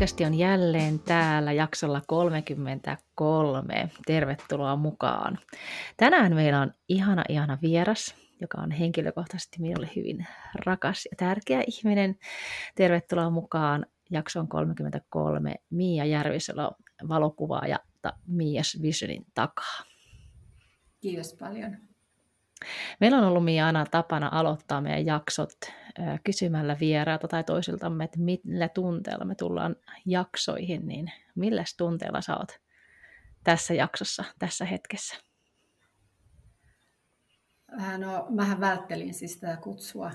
Podcasti on jälleen täällä jaksolla 33. Tervetuloa mukaan. Tänään meillä on ihana, ihana vieras, joka on henkilökohtaisesti minulle hyvin rakas ja tärkeä ihminen. Tervetuloa mukaan jakson 33 Miia Järvisalo, valokuvaaja Mias Visionin takaa. Kiitos paljon. Meillä on ollut Miana tapana aloittaa meidän jaksot kysymällä vieraata tai toisiltamme, että millä tunteella me tullaan jaksoihin, niin millä tunteella sä oot tässä jaksossa, tässä hetkessä? No, mähän välttelin siis tätä kutsua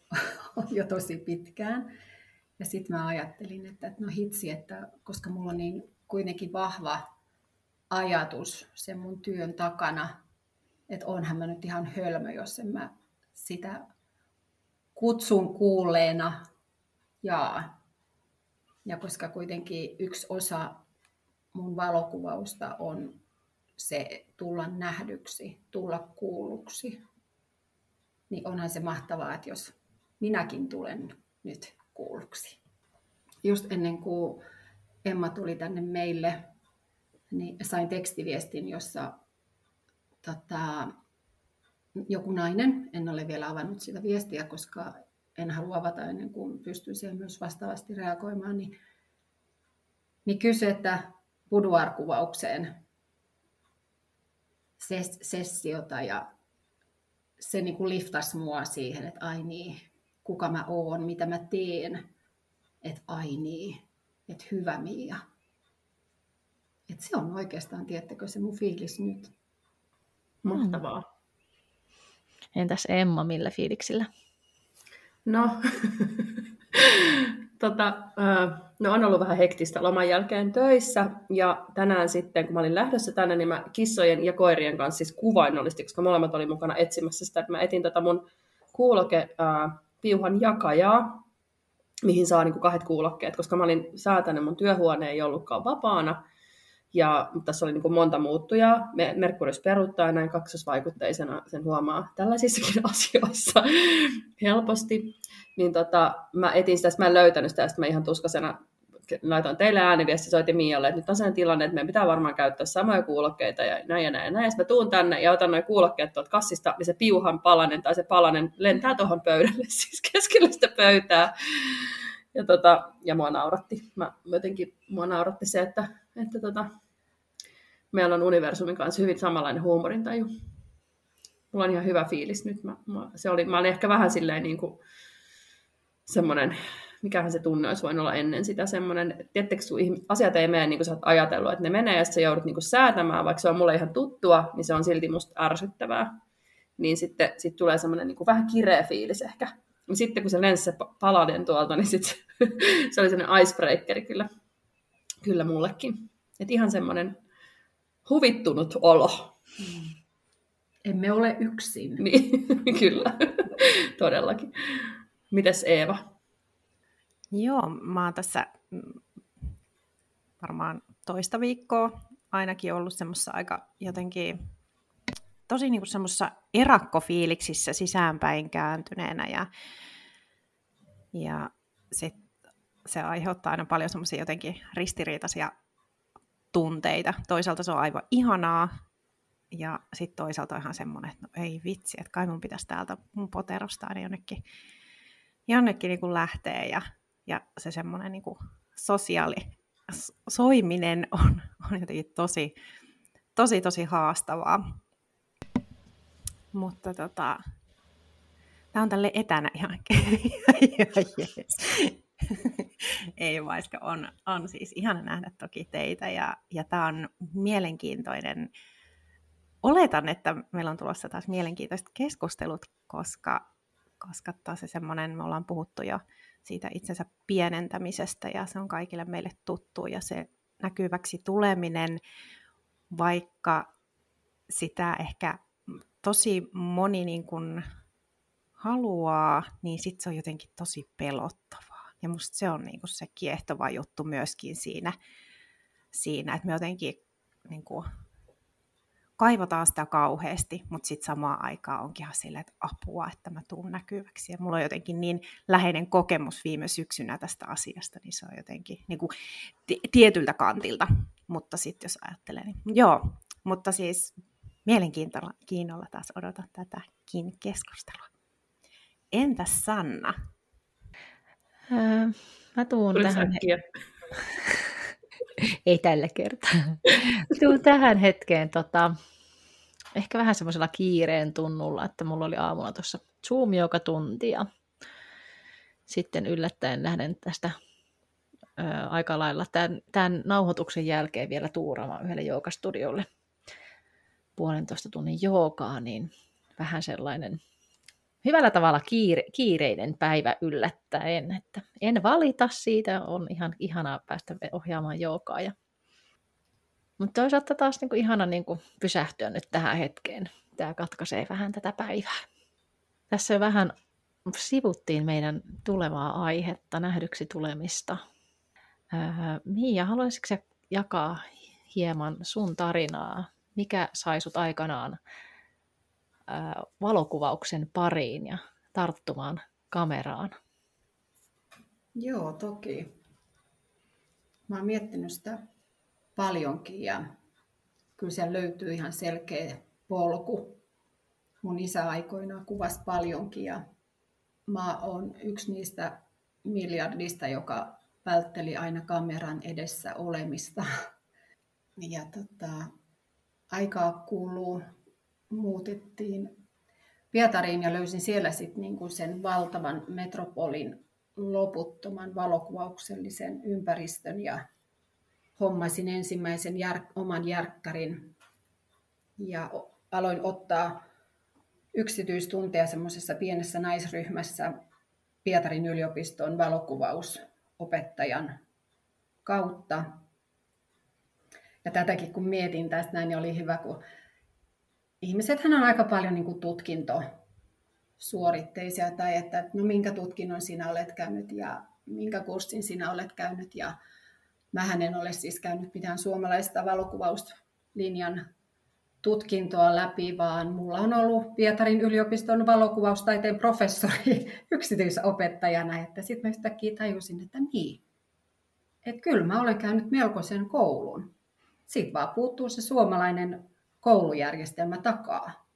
jo tosi pitkään. Ja sitten mä ajattelin, että no hitsi, että koska mulla on niin kuitenkin vahva ajatus sen mun työn takana, että onhan mä nyt ihan hölmö, jos en mä sitä kutsun kuulleena jaa. Ja koska kuitenkin yksi osa mun valokuvausta on se tulla nähdyksi, tulla kuulluksi, niin onhan se mahtavaa, että jos minäkin tulen nyt kuulluksi. Just ennen kuin Emma tuli tänne meille, niin sain tekstiviestin, jossa tota, joku nainen, en ole vielä avannut sitä viestiä, koska en halua avata ennen kuin pystyy siihen myös vastaavasti reagoimaan, niin, niin kysy, että boudoir-kuvaukseen ses, sessiota ja se niin kuin liftasi mua siihen, että ai niin, kuka mä oon, mitä mä teen, että ai niin, että hyvä Mia. Että se on oikeastaan, tiettäkö, se mun fiilis nyt. Mahtavaa. Entäs Emma, millä fiiliksillä? No, tota, no on ollut vähän hektistä loman jälkeen töissä ja tänään sitten, kun mä olin lähdössä tänne, niin mä kissojen ja koirien kanssa siis kuvainnollisesti, koska molemmat oli mukana etsimässä sitä, että mä etin tätä mun kuuloke äh, piuhan jakajaa, mihin saa niin kuin kahdet kuulokkeet, koska mä olin säätänyt mun työhuone ei ollutkaan vapaana, ja tässä oli niin kuin monta muuttujaa. Merkurius peruuttaa näin kaksosvaikutteisena, sen huomaa tällaisissakin asioissa helposti. Niin tota, mä etin sitä, mä en löytänyt sitä, ja mä ihan tuskasena laitoin teille ääniviesti, soitin Mialle, että nyt on sellainen tilanne, että meidän pitää varmaan käyttää samoja kuulokkeita ja näin ja näin ja näin. Ja mä tuun tänne ja otan noin kuulokkeet tuolta kassista, niin se piuhan palanen tai se palanen lentää tuohon pöydälle, siis keskelle sitä pöytää. Ja, tota, ja mua nauratti. Mä jotenkin, mua nauratti se, että, että tota, meillä on universumin kanssa hyvin samanlainen huumorintaju. Mulla on ihan hyvä fiilis nyt. Mä, mä, se oli, mä olin ehkä vähän silleen niin kuin semmoinen, mikähän se tunne olisi voinut olla ennen sitä semmoinen, tiettekö asiat ei mene niin kuin sä oot ajatellut, että ne menee ja sä joudut niin kuin säätämään, vaikka se on mulle ihan tuttua, niin se on silti musta ärsyttävää. Niin sitten sit tulee semmoinen niin kuin vähän kireä fiilis ehkä. Sitten kun se lensi se paladen tuolta, niin sit, se oli semmoinen icebreakeri kyllä, kyllä mullekin. Et ihan semmoinen huvittunut olo. Emme ole yksin. Niin, kyllä, todellakin. Mites Eeva? Joo, mä oon tässä mm, varmaan toista viikkoa ainakin ollut semmoisessa aika jotenkin tosi niinku semmoisessa erakkofiiliksissä sisäänpäin kääntyneenä ja, ja sit se aiheuttaa aina paljon semmoisia jotenkin ristiriitaisia tunteita. Toisaalta se on aivan ihanaa, ja sitten toisaalta ihan semmoinen, että no ei vitsi, että kai mun pitäisi täältä mun poterostaan jonnekin, jonnekin niin kuin lähteä. Ja, ja se semmoinen niin sosiaali soiminen on, on jotenkin tosi, tosi, tosi haastavaa. Mutta tota, tämä on tälle etänä ihan, ihan. Ei vaikka on, on siis ihana nähdä toki teitä ja, ja tämä on mielenkiintoinen. Oletan, että meillä on tulossa taas mielenkiintoiset keskustelut, koska, koska taas se semmoinen, me ollaan puhuttu jo siitä itsensä pienentämisestä ja se on kaikille meille tuttu ja se näkyväksi tuleminen, vaikka sitä ehkä tosi moni niin kuin haluaa, niin sitten se on jotenkin tosi pelottavaa. Ja musta se on niin se kiehtova juttu myöskin siinä, siinä että me jotenkin niin kuin, kaivataan sitä kauheasti, mutta sitten samaan aikaan onkin ihan silleen, että apua, että mä tuun näkyväksi. Ja mulla on jotenkin niin läheinen kokemus viime syksynä tästä asiasta, niin se on jotenkin niin kuin t- tietyltä kantilta. Mutta sitten jos ajattelee, niin joo. Mutta siis mielenkiinnolla taas odotan tätäkin keskustelua. Entäs Sanna? Öö, mä tuun Tuli tähän... Ei tällä kertaa. tuun tähän hetkeen tota, ehkä vähän semmoisella kiireen tunnulla, että mulla oli aamulla tuossa Zoom joka tunti ja sitten yllättäen lähden tästä ö, aika lailla tämän, tämän nauhoituksen jälkeen vielä tuuraamaan yhdelle joukastudiolle puolentoista tunnin joogaa, niin vähän sellainen hyvällä tavalla kiire, kiireinen päivä yllättäen. Että en valita siitä, on ihan ihanaa päästä ohjaamaan joogaa. Ja... Mutta toisaalta taas niin kuin ihana niin kuin pysähtyä nyt tähän hetkeen. Tämä katkaisee vähän tätä päivää. Tässä jo vähän sivuttiin meidän tulevaa aihetta, nähdyksi tulemista. Öö, Miia, haluaisitko jakaa hieman sun tarinaa? Mikä sai sut aikanaan valokuvauksen pariin ja tarttumaan kameraan? Joo, toki. Mä oon miettinyt sitä paljonkin ja kyllä siellä löytyy ihan selkeä polku. Mun isä aikoinaan kuvasi paljonkin ja mä oon yksi niistä miljardista, joka vältteli aina kameran edessä olemista. Ja tota, aikaa kuluu muutettiin Pietariin ja löysin siellä sitten niinku sen valtavan metropolin loputtoman valokuvauksellisen ympäristön ja hommasin ensimmäisen jär, oman järkkärin ja aloin ottaa yksityistunteja semmoisessa pienessä naisryhmässä Pietarin yliopiston valokuvausopettajan kautta. Ja tätäkin kun mietin tästä näin, niin oli hyvä, kun ihmisethän on aika paljon niin kuin tutkinto suoritteisia tai että no minkä tutkinnon sinä olet käynyt ja minkä kurssin sinä olet käynyt ja mä en ole siis käynyt mitään suomalaista valokuvauslinjan tutkintoa läpi, vaan mulla on ollut Pietarin yliopiston valokuvaustaiteen professori yksityisopettajana, että sitten mä yhtäkkiä tajusin, että niin, että kyllä mä olen käynyt melkoisen koulun. Sitten vaan puuttuu se suomalainen koulujärjestelmä takaa.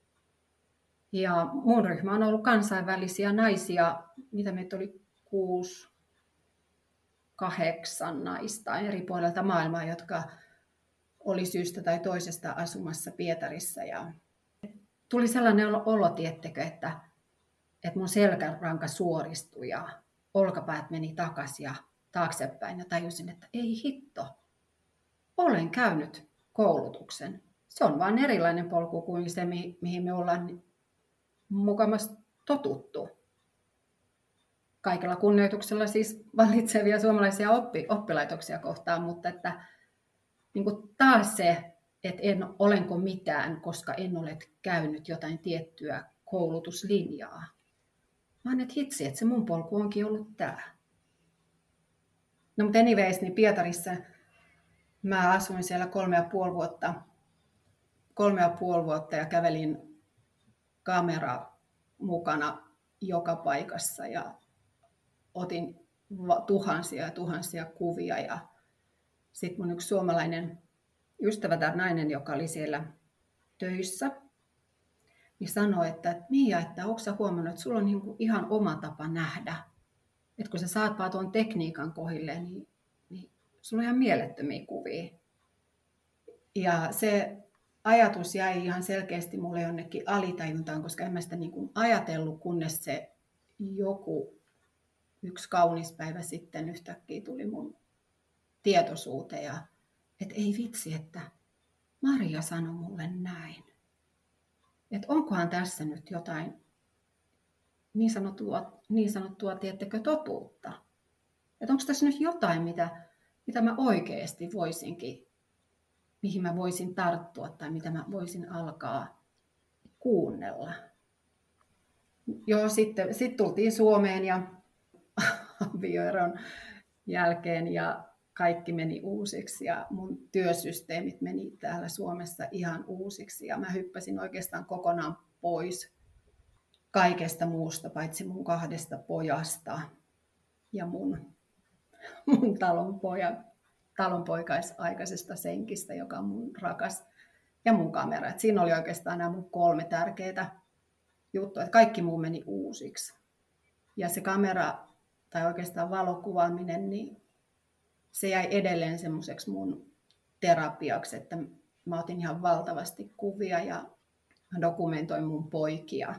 Ja mun ryhmä on ollut kansainvälisiä naisia, mitä meitä oli kuusi, kahdeksan naista eri puolilta maailmaa, jotka oli syystä tai toisesta asumassa Pietarissa. Ja tuli sellainen olo, tiettekö, että, että mun selkäranka suoristui ja olkapäät meni takaisin ja taaksepäin ja tajusin, että ei hitto, olen käynyt koulutuksen se on vain erilainen polku kuin se, mihin me ollaan mukamassa totuttu. Kaikella kunnioituksella siis vallitsevia suomalaisia oppi, oppilaitoksia kohtaan, mutta että niin kuin taas se, että en olenko mitään, koska en ole käynyt jotain tiettyä koulutuslinjaa. Vaan että hitsi, että se mun polku onkin ollut tämä. No mutta anyways, niin Pietarissa mä asuin siellä kolme ja puoli vuotta kolme ja puoli vuotta ja kävelin kamera mukana joka paikassa ja otin tuhansia ja tuhansia kuvia ja sitten mun yksi suomalainen ystävä tai nainen, joka oli siellä töissä, niin sanoi, että Mia, että onko sä huomannut, että sulla on niinku ihan oma tapa nähdä. Että kun sä saat vaan tuon tekniikan kohille, niin, niin sulla on ihan mielettömiä kuvia. Ja se ajatus jäi ihan selkeästi mulle jonnekin alitajuntaan, koska en mä sitä niin kuin ajatellut, kunnes se joku yksi kaunis päivä sitten yhtäkkiä tuli mun tietoisuuteen että ei vitsi, että Maria sanoi mulle näin. Että onkohan tässä nyt jotain niin sanottua, niin sanottua tiettekö, totuutta. Että onko tässä nyt jotain, mitä, mitä mä oikeasti voisinkin, mihin mä voisin tarttua tai mitä mä voisin alkaa kuunnella. Joo, sitten sit tultiin Suomeen ja avioeron jälkeen ja kaikki meni uusiksi ja mun työsysteemit meni täällä Suomessa ihan uusiksi ja mä hyppäsin oikeastaan kokonaan pois kaikesta muusta, paitsi mun kahdesta pojasta ja mun, mun talonpoja, talonpoikaisaikaisesta senkistä, joka on mun rakas, ja mun kamera. Et siinä oli oikeastaan nämä mun kolme tärkeää juttua, että kaikki muu meni uusiksi. Ja se kamera, tai oikeastaan valokuvaaminen, niin se jäi edelleen semmoiseksi mun terapiaksi, että mä otin ihan valtavasti kuvia ja dokumentoin mun poikia.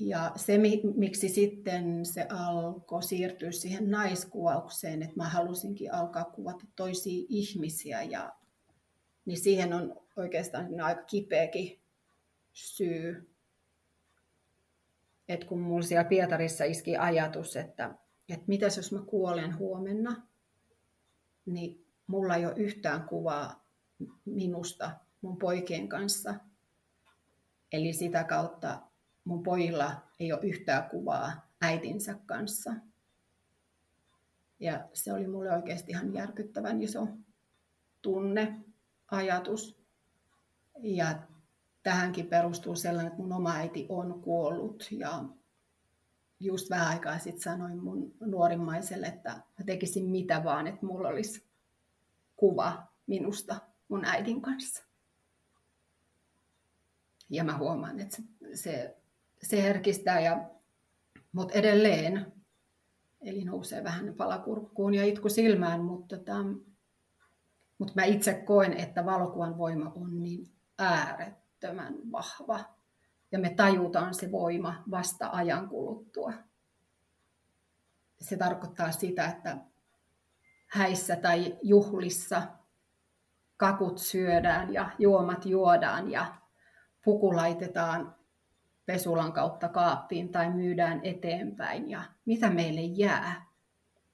Ja se, miksi sitten se alkoi siirtyä siihen naiskuvaukseen, että mä halusinkin alkaa kuvata toisia ihmisiä, ja, niin siihen on oikeastaan aika kipeäkin syy. että kun mulla siellä Pietarissa iski ajatus, että, että mitäs jos mä kuolen huomenna, niin mulla ei ole yhtään kuvaa minusta mun poikien kanssa. Eli sitä kautta mun pojilla ei ole yhtään kuvaa äitinsä kanssa. Ja se oli mulle oikeasti ihan järkyttävän iso tunne, ajatus. Ja tähänkin perustuu sellainen, että mun oma äiti on kuollut ja just vähän aikaa sitten sanoin mun nuorimmaiselle, että mä tekisin mitä vaan, että mulla olisi kuva minusta mun äidin kanssa. Ja mä huomaan, että se, se, se herkistää, ja, mutta edelleen, eli nousee vähän palakurkkuun ja itku silmään, mutta, tota, mutta mä itse koen, että valokuvan voima on niin äärettömän vahva ja me tajutaan se voima vasta ajan kuluttua. Se tarkoittaa sitä, että häissä tai juhlissa kakut syödään ja juomat juodaan ja puku laitetaan pesulan kautta kaappiin tai myydään eteenpäin. Ja mitä meille jää?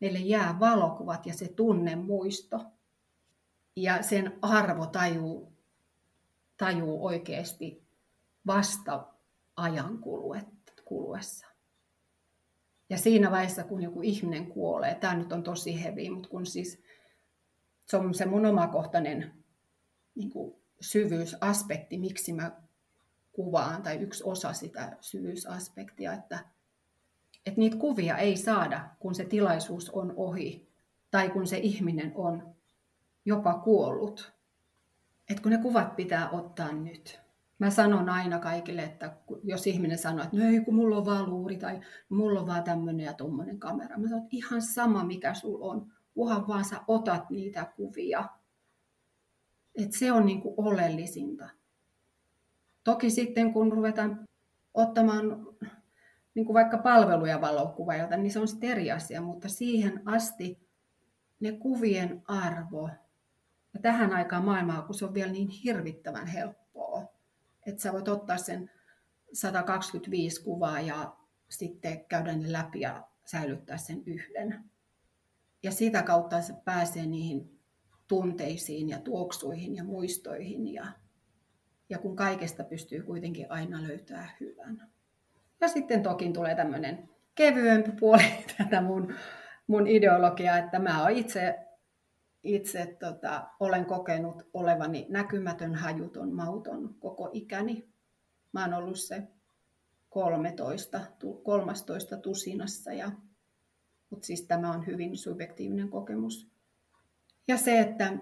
Meille jää valokuvat ja se tunnemuisto. Ja sen arvo tajuu, tajuu oikeasti vasta ajan kuluessa. Ja siinä vaiheessa, kun joku ihminen kuolee, tämä nyt on tosi hevi, mutta kun siis se on se mun omakohtainen niin kuin syvyysaspekti, miksi mä kuvaan, tai yksi osa sitä syvyysaspektia, että, että niitä kuvia ei saada, kun se tilaisuus on ohi, tai kun se ihminen on jopa kuollut. Että kun ne kuvat pitää ottaa nyt mä sanon aina kaikille, että jos ihminen sanoo, että no ei, kun mulla on vaan luuri tai mulla on vaan tämmöinen ja tuommoinen kamera. Mä sanon, että ihan sama mikä sulla on, kunhan vaan sä otat niitä kuvia. että se on niin kuin oleellisinta. Toki sitten kun ruvetaan ottamaan niin kuin vaikka palveluja valokuvaajilta, niin se on sitten eri asia, mutta siihen asti ne kuvien arvo, ja tähän aikaan maailmaa, kun se on vielä niin hirvittävän helppoa, että sä voit ottaa sen 125 kuvaa ja sitten käydä ne läpi ja säilyttää sen yhden. Ja sitä kautta se pääsee niihin tunteisiin ja tuoksuihin ja muistoihin ja, ja kun kaikesta pystyy kuitenkin aina löytää hyvän. Ja sitten toki tulee tämmöinen kevyempi puoli tätä mun, mun ideologiaa, että mä oon itse itse tota, olen kokenut olevani näkymätön, hajuton, mauton koko ikäni. Mä oon ollut se 13, 13 tusinassa, ja, mutta siis tämä on hyvin subjektiivinen kokemus. Ja se, että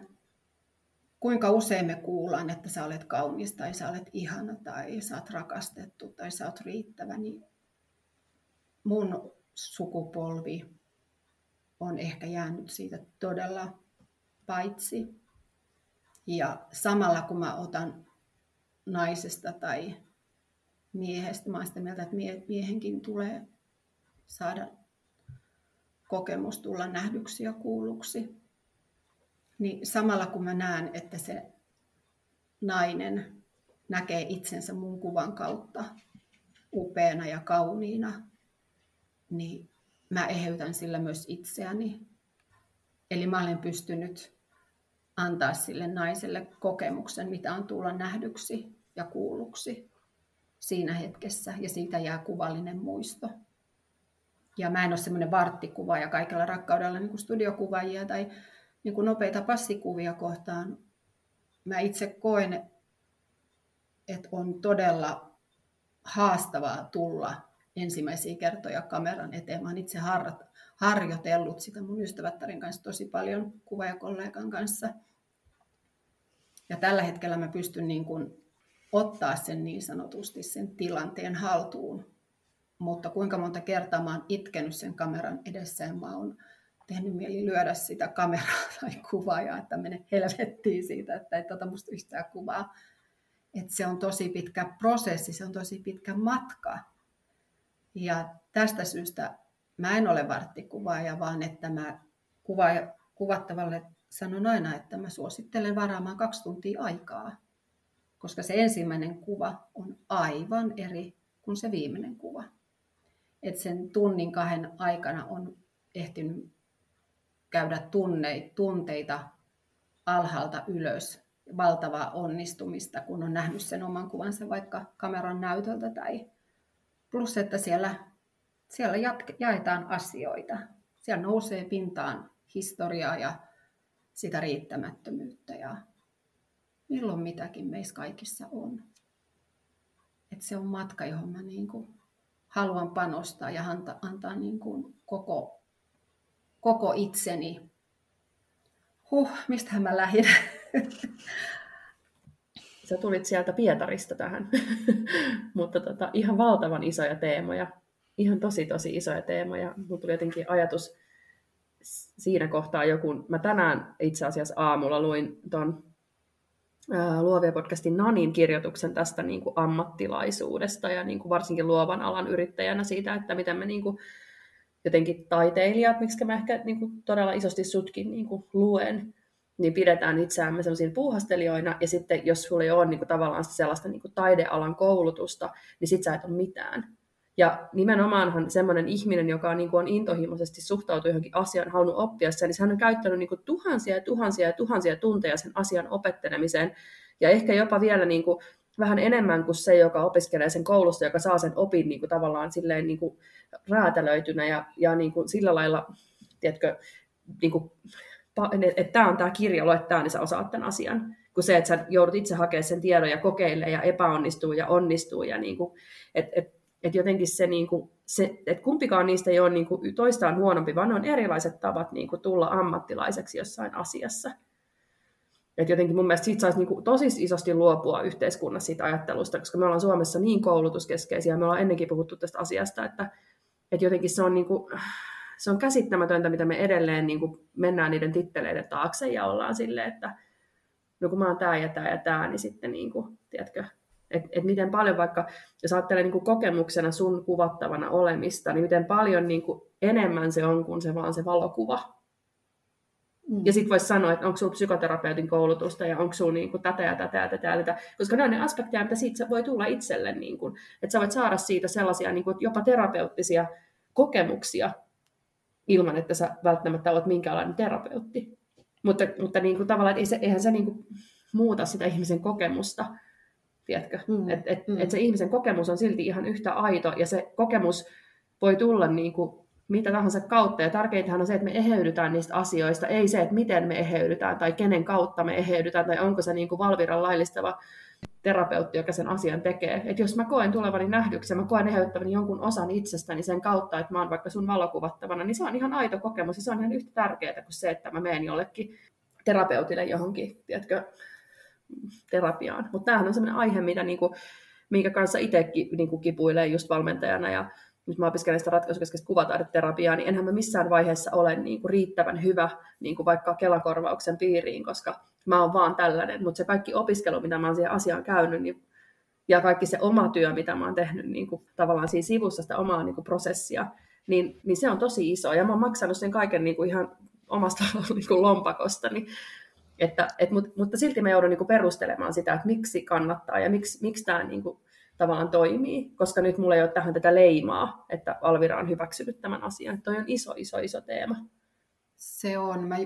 kuinka usein me kuullaan, että sä olet kaunis tai sä olet ihana tai sä oot rakastettu tai sä oot riittävä, niin mun sukupolvi on ehkä jäänyt siitä todella paitsi. Ja samalla kun mä otan naisesta tai miehestä, mä sitä mieltä, että miehenkin tulee saada kokemus tulla nähdyksi ja kuulluksi. Niin samalla kun mä näen, että se nainen näkee itsensä mun kuvan kautta upeana ja kauniina, niin mä eheytän sillä myös itseäni. Eli mä olen pystynyt antaa sille naiselle kokemuksen, mitä on tulla nähdyksi ja kuulluksi siinä hetkessä, ja siitä jää kuvallinen muisto. Ja mä en ole semmoinen varttikuva ja kaikella rakkaudella niin kuin studiokuvaajia tai niin kuin nopeita passikuvia kohtaan. Mä itse koen, että on todella haastavaa tulla ensimmäisiä kertoja kameran eteen. Mä oon itse harjoitellut sitä mun ystävättärin kanssa tosi paljon, kuvaajakollegan kanssa. Ja tällä hetkellä mä pystyn niin kuin ottaa sen niin sanotusti sen tilanteen haltuun. Mutta kuinka monta kertaa mä oon itkenyt sen kameran edessä ja mä oon tehnyt mieli lyödä sitä kameraa tai kuvaajaa, että mene helvettiin siitä, että ei tuota musta yhtään kuvaa. Et se on tosi pitkä prosessi, se on tosi pitkä matka. Ja tästä syystä mä en ole varttikuvaaja, vaan että mä kuva, kuvattavalle sanon aina, että mä suosittelen varaamaan kaksi tuntia aikaa, koska se ensimmäinen kuva on aivan eri kuin se viimeinen kuva. Et sen tunnin kahden aikana on ehtinyt käydä tunne, tunteita alhaalta ylös, valtavaa onnistumista, kun on nähnyt sen oman kuvansa vaikka kameran näytöltä tai plus, että siellä, siellä jaetaan asioita. Siellä nousee pintaan historiaa ja sitä riittämättömyyttä ja milloin mitäkin meissä kaikissa on. Et se on matka, johon mä niin kuin haluan panostaa ja antaa, antaa niin kuin koko, koko itseni. Huh, mistähän mä lähdin? Sä tulit sieltä Pietarista tähän, mutta tota, ihan valtavan isoja teemoja. Ihan tosi tosi isoja teemoja. Mulla tuli jotenkin ajatus siinä kohtaa joku, mä tänään itse asiassa aamulla luin ton Luovia podcastin Nanin kirjoituksen tästä niin kuin ammattilaisuudesta ja niin kuin varsinkin luovan alan yrittäjänä siitä, että miten me niin kuin jotenkin taiteilijat, miksi mä ehkä niin kuin todella isosti sutkin niin kuin luen, niin pidetään itseämme sellaisina puuhastelijoina, ja sitten jos sulla ei ole niin kuin, tavallaan sellaista niin kuin taidealan koulutusta, niin sit sä et ole mitään. Ja nimenomaanhan semmoinen ihminen, joka niin kuin on intohimoisesti suhtautunut johonkin asiaan, halunnut oppia sen, niin hän on käyttänyt niin kuin tuhansia ja tuhansia ja tuhansia tunteja sen asian opettelemiseen. Ja ehkä jopa vielä niin kuin vähän enemmän kuin se, joka opiskelee sen koulusta, joka saa sen opin niin kuin tavallaan silleen niin kuin räätälöitynä ja, ja niin kuin sillä lailla, tiedätkö, niin kuin, että tämä on tämä kirja, lue tämä, niin sä osaat tämän asian. Kuin se, että sä joudut itse hakemaan sen tiedon ja kokeile ja epäonnistuu ja onnistuu. Ja niin kuin, et, et, että jotenkin se, niin kuin, se että kumpikaan niistä ei ole niin kuin, toistaan huonompi, vaan ne on erilaiset tavat niin kuin, tulla ammattilaiseksi jossain asiassa. Et jotenkin mun mielestä siitä saisi niin kuin, tosi isosti luopua yhteiskunnassa siitä ajattelusta, koska me ollaan Suomessa niin koulutuskeskeisiä, me ollaan ennenkin puhuttu tästä asiasta, että, että jotenkin se on, niin kuin, se on käsittämätöntä, mitä me edelleen niin kuin, mennään niiden titteleiden taakse ja ollaan silleen, että no kun mä oon tää ja tää ja tää, niin sitten niin kuin, tiedätkö, että et miten paljon vaikka, jos ajattelee niin kuin kokemuksena sun kuvattavana olemista, niin miten paljon niin kuin enemmän se on kuin se vaan se valokuva. Mm. Ja sitten voisi sanoa, että onko sinulla psykoterapeutin koulutusta ja onko sinulla niin tätä ja tätä ja tätä ja tätä. Koska ne on ne aspekteja, mitä siitä voi tulla itselle. Niin kuin, että sä voit saada siitä sellaisia niin kuin, jopa terapeuttisia kokemuksia ilman, että sä välttämättä olet minkäänlainen terapeutti. Mutta, mutta niin kuin, tavallaan, että eihän se niin kuin, muuta sitä ihmisen kokemusta, tiedätkö? Mm. Että et, mm. et se ihmisen kokemus on silti ihan yhtä aito, ja se kokemus voi tulla niin kuin mitä tahansa kautta, ja tärkeintähän on se, että me eheydytään niistä asioista, ei se, että miten me eheydytään, tai kenen kautta me eheydytään, tai onko se niin kuin Valviran laillistava terapeutti, joka sen asian tekee. Et jos mä koen tulevani nähdyksi, mä koen eheyttäväni jonkun osan itsestäni sen kautta, että mä oon vaikka sun valokuvattavana, niin se on ihan aito kokemus, ja se on ihan yhtä tärkeää kuin se, että mä menen jollekin terapeutille johonkin, tiedätkö, terapiaan. Mutta tämähän on sellainen aihe, mitä niinku, minkä kanssa itsekin niinku kipuilee just valmentajana ja nyt mä opiskelen sitä ratkaisukeskeistä kuvataideterapiaa, niin enhän mä missään vaiheessa ole niinku riittävän hyvä niinku vaikka kelakorvauksen piiriin, koska mä oon vaan tällainen, mutta se kaikki opiskelu, mitä mä oon siihen asiaan käynyt, niin, ja kaikki se oma työ, mitä mä oon tehnyt niin kuin, tavallaan siinä sivussa sitä omaa niin kuin, prosessia, niin, niin se on tosi iso. Ja mä oon maksanut sen kaiken niin kuin ihan omasta niin kuin lompakostani. Että, et, mut, mutta silti mä joudun niin kuin perustelemaan sitä, että miksi kannattaa ja miksi, miksi tämä niin kuin, tavallaan toimii, koska nyt mulla ei ole tähän tätä leimaa, että Alvira on hyväksynyt tämän asian. Toi on iso, iso, iso teema. Se on. Mä,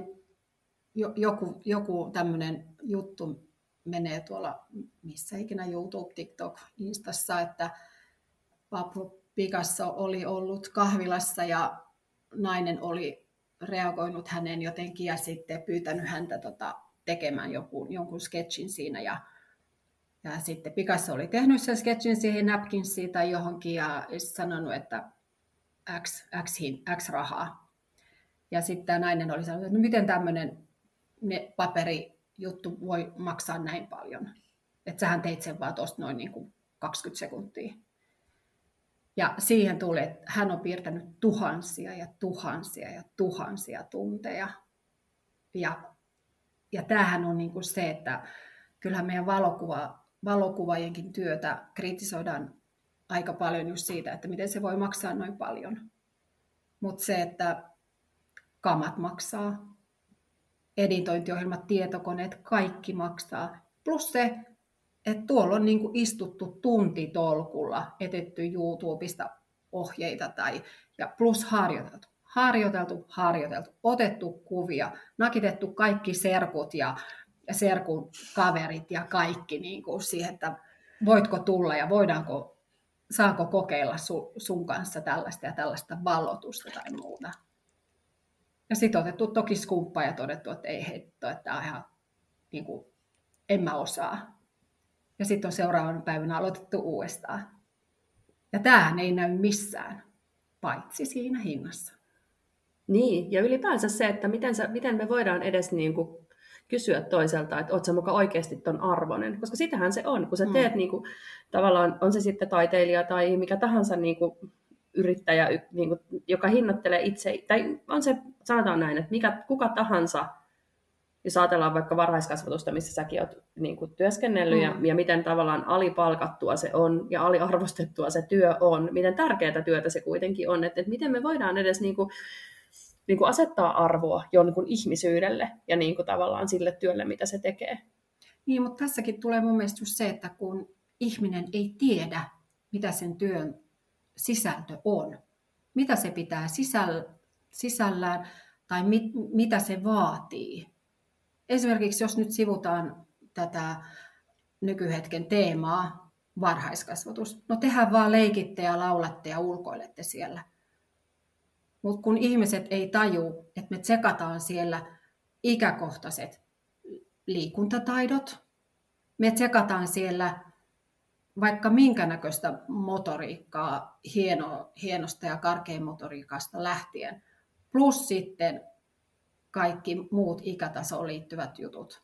joku joku tämmöinen juttu menee tuolla missä ikinä YouTube, TikTok, Instassa, että Pablo Picasso oli ollut kahvilassa ja nainen oli reagoinut hänen jotenkin ja sitten pyytänyt häntä tota, tekemään joku, jonkun sketchin siinä ja ja sitten Picasso oli tehnyt sen sketchin siihen Napkinsiin tai johonkin ja sanonut, että X, X, X rahaa. Ja sitten tämä nainen oli sanonut, että no miten tämmöinen paperijuttu voi maksaa näin paljon. Että sähän teit sen vaan tuosta noin niin kuin 20 sekuntia. Ja siihen tuli, että hän on piirtänyt tuhansia ja tuhansia ja tuhansia tunteja. Ja, ja tämähän on niin kuin se, että kyllähän meidän valokuva valokuvaajienkin työtä kritisoidaan aika paljon just siitä, että miten se voi maksaa noin paljon. Mutta se, että kamat maksaa, editointiohjelmat, tietokoneet, kaikki maksaa. Plus se, että tuolla on niinku istuttu tuntitolkulla, etetty YouTubesta ohjeita tai, ja plus harjoiteltu. Harjoiteltu, harjoiteltu, otettu kuvia, nakitettu kaikki serkut ja ja serkun kaverit ja kaikki niin kuin siihen, että voitko tulla ja voidaanko, saanko kokeilla su, sun kanssa tällaista ja tällaista vallotusta tai muuta. Ja sitten otettu toki skumppa ja todettu, että ei heitto, että ihan, niin kuin, en mä osaa. Ja sitten on seuraavana päivänä aloitettu uudestaan. Ja tämähän ei näy missään, paitsi siinä hinnassa. Niin, ja ylipäänsä se, että miten, sä, miten me voidaan edes niin kuin kysyä toiselta, että ootko muka oikeasti ton arvoinen. Koska sitähän se on, kun sä mm. teet mm. niin kuin, tavallaan, on se sitten taiteilija tai mikä tahansa niin kuin, yrittäjä, niin kuin, joka hinnoittelee itse, tai on se, sanotaan näin, että mikä, kuka tahansa, jos ajatellaan vaikka varhaiskasvatusta, missä säkin oot niin kuin, työskennellyt, mm. ja, ja miten tavallaan alipalkattua se on, ja aliarvostettua se työ on, miten tärkeää työtä se kuitenkin on, että, että miten me voidaan edes niin kuin, niin kuin asettaa arvoa jonkun ihmisyydelle ja niin kuin tavallaan sille työlle, mitä se tekee. Niin, mutta tässäkin tulee mun mielestä just se, että kun ihminen ei tiedä, mitä sen työn sisältö on, mitä se pitää sisäll- sisällään tai mit, mitä se vaatii. Esimerkiksi jos nyt sivutaan tätä nykyhetken teemaa, varhaiskasvatus. No tehdään vaan leikitte ja laulatte ja ulkoilette siellä – mutta kun ihmiset ei taju, että me tsekataan siellä ikäkohtaiset liikuntataidot, me tsekataan siellä vaikka minkä näköistä motoriikkaa, hieno, hienosta ja karkein motoriikasta lähtien, plus sitten kaikki muut ikätasoon liittyvät jutut.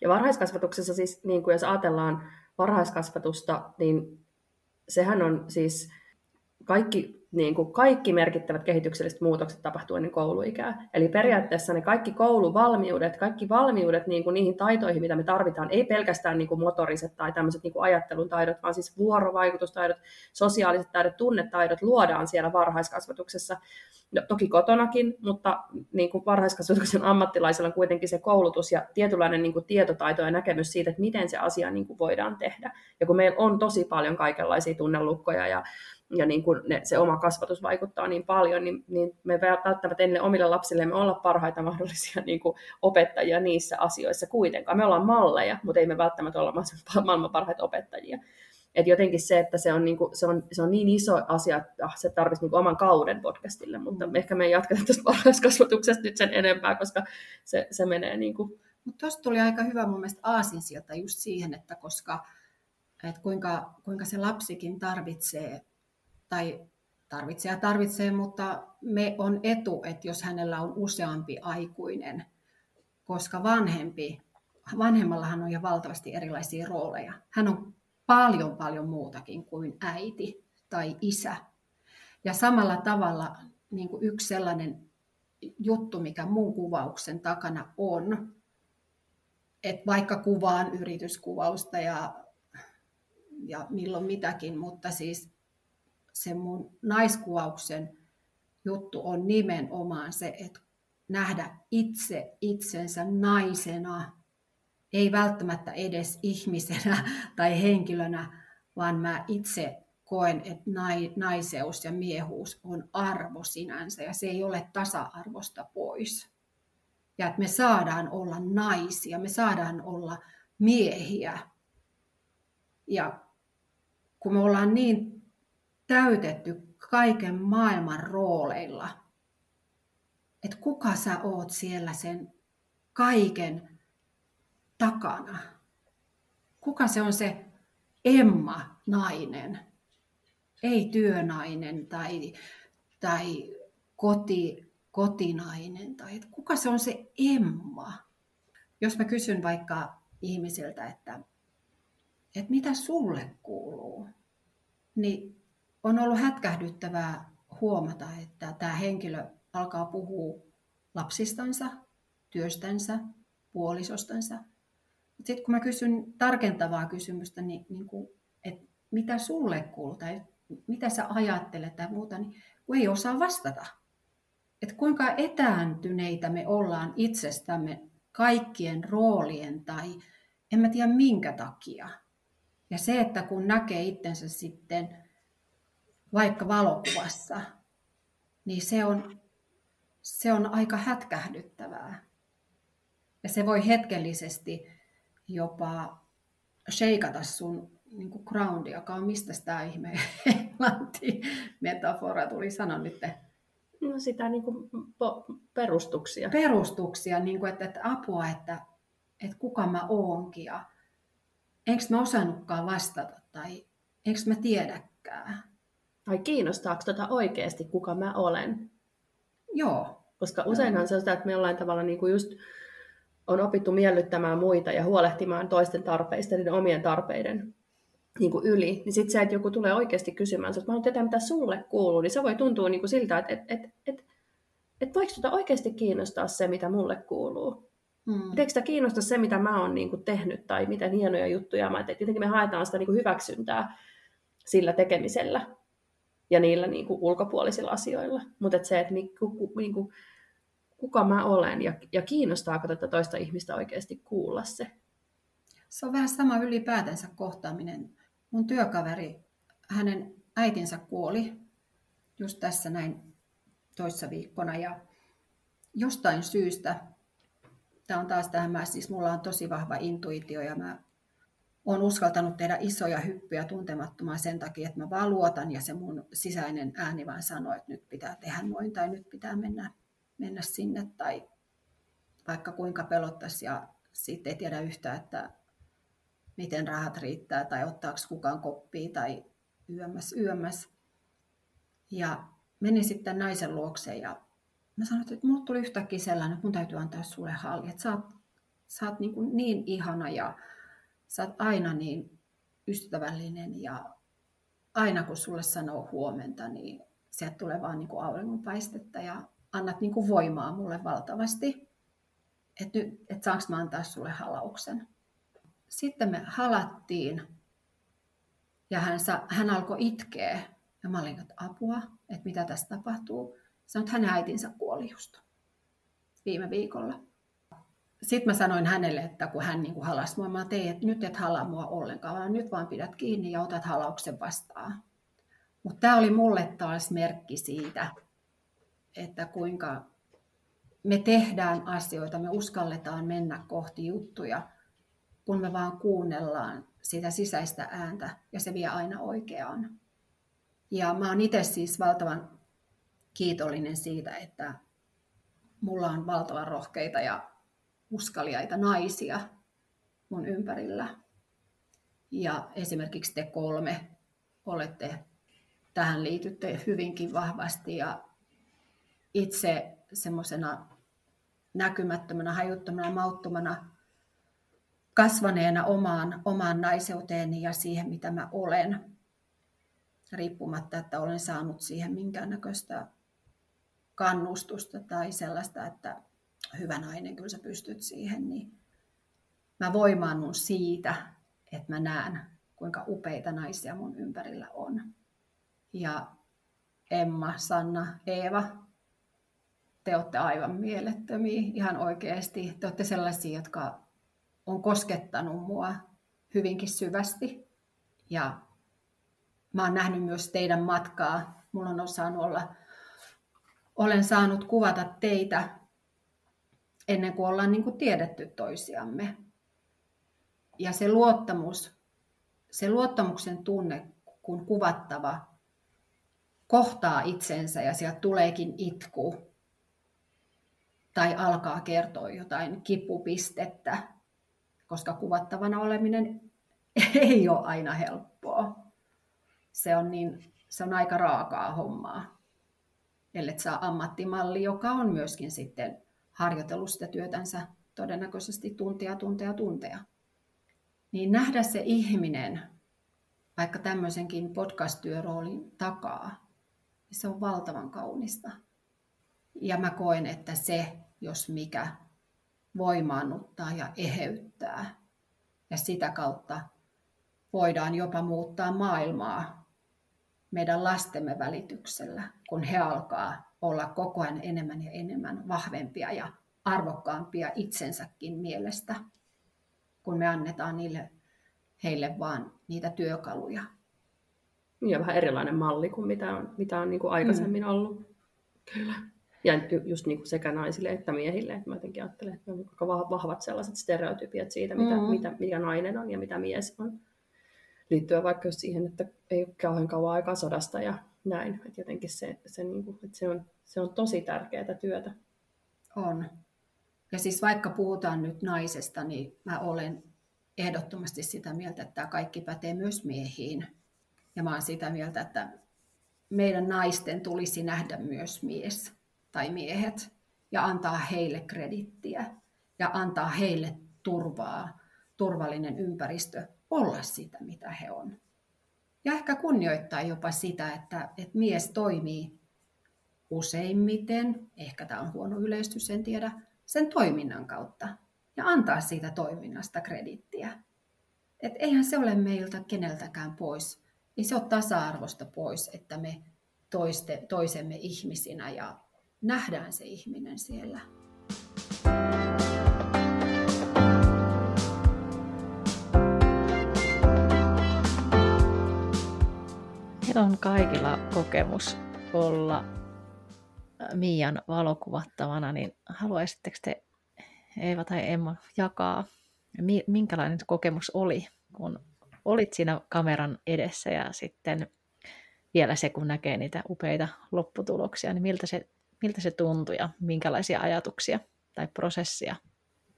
Ja varhaiskasvatuksessa siis, niin kuin jos ajatellaan varhaiskasvatusta, niin sehän on siis kaikki niin kuin kaikki merkittävät kehitykselliset muutokset tapahtuu ennen kouluikää. Eli periaatteessa ne kaikki kouluvalmiudet, kaikki valmiudet niin kuin niihin taitoihin, mitä me tarvitaan, ei pelkästään niin kuin motoriset tai tämmöiset niin kuin ajattelun taidot, vaan siis vuorovaikutustaidot, sosiaaliset taidot, tunnetaidot luodaan siellä varhaiskasvatuksessa. No, toki kotonakin, mutta niin kuin varhaiskasvatuksen ammattilaisilla on kuitenkin se koulutus ja tietynlainen niin kuin tietotaito ja näkemys siitä, että miten se asia niin kuin voidaan tehdä. Ja kun meillä on tosi paljon kaikenlaisia tunnelukkoja ja ja niin kuin ne, se oma kasvatus vaikuttaa niin paljon, niin, niin me välttämättä ennen omille lapsillemme olla parhaita mahdollisia niin kuin opettajia niissä asioissa kuitenkaan. Me ollaan malleja, mutta ei me välttämättä olla maailman parhaita opettajia. Et jotenkin se, että se on, niin kuin, se on, se on niin iso asia, että ah, se tarvitsisi niin oman kauden podcastille, mutta mm. ehkä me ei jatketa tästä varhaiskasvatuksesta nyt sen enempää, koska se, se menee niin kuin... Mutta tuosta tuli aika hyvä mun mielestä aasinsilta just siihen, että koska että kuinka, kuinka se lapsikin tarvitsee tai tarvitsee tarvitsee, mutta me on etu, että jos hänellä on useampi aikuinen, koska vanhempi, vanhemmallahan on jo valtavasti erilaisia rooleja. Hän on paljon paljon muutakin kuin äiti tai isä. Ja samalla tavalla niin kuin yksi sellainen juttu, mikä muun kuvauksen takana on, että vaikka kuvaan yrityskuvausta ja, ja milloin mitäkin, mutta siis se mun naiskuvauksen juttu on nimenomaan se, että nähdä itse itsensä naisena, ei välttämättä edes ihmisenä tai henkilönä, vaan mä itse koen, että naiseus ja miehuus on arvo sinänsä ja se ei ole tasa-arvosta pois. Ja että me saadaan olla naisia, me saadaan olla miehiä. Ja kun me ollaan niin täytetty kaiken maailman rooleilla, että kuka sä oot siellä sen kaiken takana. Kuka se on se Emma nainen, ei työnainen tai, tai koti, kotinainen. Tai, että kuka se on se Emma? Jos mä kysyn vaikka ihmisiltä, että, että mitä sulle kuuluu, niin on ollut hätkähdyttävää huomata, että tämä henkilö alkaa puhua lapsistansa, työstänsä, puolisostansa. Mutta sitten kun mä kysyn tarkentavaa kysymystä, niin, niin kuin, että mitä sulle kuuluu tai mitä sä ajattelet tai muuta, niin kun ei osaa vastata. Että kuinka etääntyneitä me ollaan itsestämme kaikkien roolien tai en mä tiedä minkä takia. Ja se, että kun näkee itsensä sitten vaikka valokuvassa, niin se on, se on aika hätkähdyttävää. Ja se voi hetkellisesti jopa sheikata sun niin kuin joka on mistä tämä ihme metafora tuli sanoa nyt. No sitä niin kuin perustuksia. Perustuksia, niin kuin, että, että apua, että, että kuka mä oonkin ja enkö mä osannutkaan vastata tai enkö mä tiedäkään. Tai kiinnostaako tota oikeasti, kuka mä olen? Joo. Koska useinhan se on sitä, että me jollain tavalla niin kuin just on opittu miellyttämään muita ja huolehtimaan toisten tarpeista, niiden omien tarpeiden niin kuin yli, niin sitten se, että joku tulee oikeasti kysymään, että mä haluan tietää, mitä sulle kuuluu, niin se voi tuntua niin kuin siltä, että et, et, et, et voiko sitä oikeasti kiinnostaa se, mitä mulle kuuluu. Hmm. Eikö sitä kiinnosta se, mitä mä oon niin kuin tehnyt tai miten hienoja juttuja mä teen. Tietenkin me haetaan sitä niin kuin hyväksyntää sillä tekemisellä ja niillä niin kuin ulkopuolisilla asioilla. Mutta et se, että niin kuin, niin kuin, kuka mä olen ja, ja kiinnostaako tätä toista ihmistä oikeasti kuulla se. Se on vähän sama ylipäätänsä kohtaaminen mun työkaveri, hänen äitinsä kuoli just tässä näin toissa viikkona ja jostain syystä, tämä on taas tähän, mä, siis mulla on tosi vahva intuitio ja mä olen uskaltanut tehdä isoja hyppyjä tuntemattomaan sen takia, että mä vaan luotan ja se mun sisäinen ääni vaan sanoo, että nyt pitää tehdä noin tai nyt pitää mennä, mennä sinne tai vaikka kuinka pelottaisi ja sitten ei tiedä yhtään, että miten rahat riittää tai ottaako kukaan koppia tai yömmäs yömmäs. Ja menin sitten naisen luokse ja mä sanoin, että mulle tuli yhtäkkiä sellainen, että mun täytyy antaa sulle halli. Että sä oot, sä oot niin, niin ihana ja sä oot aina niin ystävällinen ja aina kun sulle sanoo huomenta, niin sieltä tulee vaan niin kuin auringonpaistetta ja annat niin kuin voimaa mulle valtavasti. Että nyt, et saanko mä antaa sulle halauksen sitten me halattiin ja hän, sa, hän alkoi itkeä. Ja mä olin, että apua, että mitä tässä tapahtuu. Sanoin, että hänen äitinsä kuoli just viime viikolla. Sitten mä sanoin hänelle, että kun hän niin kuin halasi mua, mä tein, että nyt et halaa mua ollenkaan, vaan nyt vaan pidät kiinni ja otat halauksen vastaan. Mutta tämä oli mulle taas merkki siitä, että kuinka me tehdään asioita, me uskalletaan mennä kohti juttuja, kun me vaan kuunnellaan sitä sisäistä ääntä ja se vie aina oikeaan. Ja mä oon itse siis valtavan kiitollinen siitä, että mulla on valtavan rohkeita ja uskaliaita naisia mun ympärillä. Ja esimerkiksi te kolme olette tähän liitytte hyvinkin vahvasti ja itse semmoisena näkymättömänä, hajuttomana, mauttomana kasvaneena omaan, omaan naiseuteeni ja siihen, mitä mä olen, riippumatta, että olen saanut siihen minkäännäköistä kannustusta tai sellaista, että hyvä nainen, kyllä sä pystyt siihen, niin mä voimaannun siitä, että mä näen, kuinka upeita naisia mun ympärillä on. Ja Emma, Sanna, Eeva, te olette aivan mielettömiä, ihan oikeasti. Te olette sellaisia, jotka on koskettanut mua hyvinkin syvästi. Ja mä oon nähnyt myös teidän matkaa. Mulla on saanut olla, olen saanut kuvata teitä ennen kuin ollaan niin kuin tiedetty toisiamme. Ja se luottamus, se luottamuksen tunne, kun kuvattava kohtaa itsensä ja sieltä tuleekin itku tai alkaa kertoa jotain kipupistettä, koska kuvattavana oleminen ei ole aina helppoa. Se on, niin, se on aika raakaa hommaa, ellei saa ammattimalli, joka on myöskin sitten harjoitellut sitä työtänsä todennäköisesti tuntia, tunteja, tunteja. Niin nähdä se ihminen vaikka tämmöisenkin podcast-työroolin takaa, niin se on valtavan kaunista. Ja mä koen, että se, jos mikä, voimaannuttaa ja eheyttää. Ja sitä kautta voidaan jopa muuttaa maailmaa meidän lastemme välityksellä, kun he alkaa olla koko ajan enemmän ja enemmän vahvempia ja arvokkaampia itsensäkin mielestä, kun me annetaan niille, heille vaan niitä työkaluja. Ja vähän erilainen malli kuin mitä on, mitä on niin kuin aikaisemmin mm. ollut. Kyllä. Ja just niin kuin sekä naisille että miehille. Että mä jotenkin ajattelen, että on aika vahvat sellaiset stereotypiat siitä, mitä, mm. mitä, mitä nainen on ja mitä mies on. Liittyen vaikka siihen, että ei ole kauhean kauan aikaa sodasta ja näin. Että jotenkin se, se, niin kuin, että se, on, se on tosi tärkeää työtä. On. Ja siis vaikka puhutaan nyt naisesta, niin mä olen ehdottomasti sitä mieltä, että tämä kaikki pätee myös miehiin. Ja mä olen sitä mieltä, että meidän naisten tulisi nähdä myös mies tai miehet ja antaa heille kredittiä ja antaa heille turvaa, turvallinen ympäristö olla sitä, mitä he on. Ja ehkä kunnioittaa jopa sitä, että, että mies toimii useimmiten, ehkä tämä on huono yleistys, en tiedä, sen toiminnan kautta ja antaa siitä toiminnasta kredittiä. Et eihän se ole meiltä keneltäkään pois. Ei se ole tasa-arvosta pois, että me toiste, toisemme ihmisinä ja nähdään se ihminen siellä. Meillä on kaikilla kokemus olla äh, Mian valokuvattavana, niin haluaisitteko te Eeva tai Emma jakaa, minkälainen kokemus oli, kun olit siinä kameran edessä ja sitten vielä se, kun näkee niitä upeita lopputuloksia, niin miltä se miltä se tuntui ja minkälaisia ajatuksia tai prosessia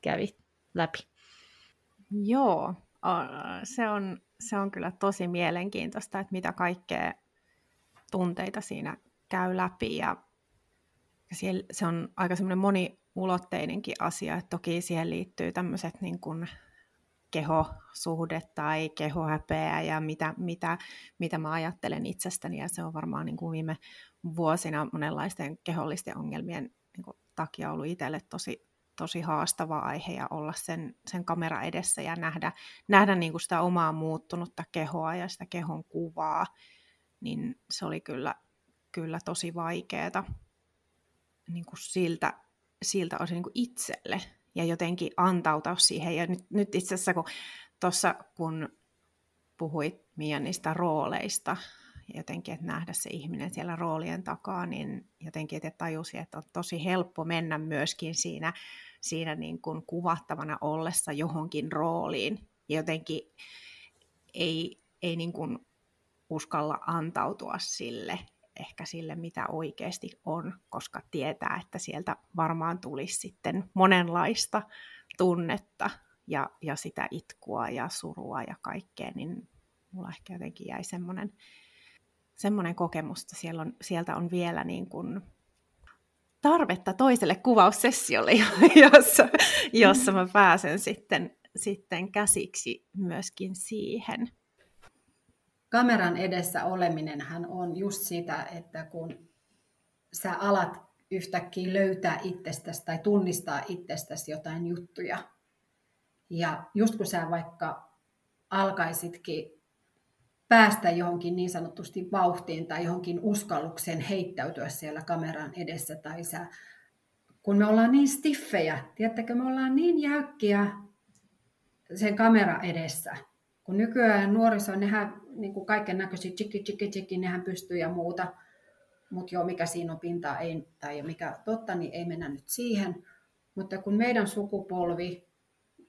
kävi läpi? Joo, se on, se on kyllä tosi mielenkiintoista, että mitä kaikkea tunteita siinä käy läpi. Ja se on aika semmoinen moniulotteinenkin asia, että toki siihen liittyy tämmöiset niin kuin kehosuhde tai kehohäpeä ja mitä, mitä, mitä mä ajattelen itsestäni. Ja se on varmaan niin kuin viime vuosina monenlaisten kehollisten ongelmien niin kuin, takia ollut itselle tosi, tosi haastava aihe ja olla sen, sen kamera edessä ja nähdä, nähdä niin kuin sitä omaa muuttunutta kehoa ja sitä kehon kuvaa, niin se oli kyllä, kyllä tosi vaikeaa niin siltä, siltä osin niin kuin itselle ja jotenkin antautua siihen. Ja nyt, nyt itse asiassa kun tuossa kun puhuit Mia niistä rooleista, jotenkin, että nähdä se ihminen siellä roolien takaa, niin jotenkin, että tajusi, että on tosi helppo mennä myöskin siinä, siinä niin kuin kuvattavana ollessa johonkin rooliin. Ja jotenkin ei, ei niin kuin uskalla antautua sille, ehkä sille, mitä oikeasti on, koska tietää, että sieltä varmaan tulisi sitten monenlaista tunnetta ja, ja sitä itkua ja surua ja kaikkea, niin mulla ehkä jotenkin jäi semmoinen semmoinen kokemus, että siellä on, sieltä on vielä niin kuin tarvetta toiselle kuvaussessiolle, jossa, jossa mä pääsen sitten, sitten käsiksi myöskin siihen. Kameran edessä oleminenhan on just sitä, että kun sä alat yhtäkkiä löytää itsestäsi tai tunnistaa itsestäsi jotain juttuja, ja just kun sä vaikka alkaisitkin päästä johonkin niin sanotusti vauhtiin tai johonkin uskallukseen heittäytyä siellä kameran edessä. Tai sä, kun me ollaan niin stiffejä, tiedättekö, me ollaan niin jäykkiä sen kamera edessä. Kun nykyään nuoriso, nehän niin kuin kaiken näköisiä tsikki, tsikki, tsikki, nehän pystyy ja muuta. Mutta joo, mikä siinä on pintaa ei, tai mikä totta, niin ei mennä nyt siihen. Mutta kun meidän sukupolvi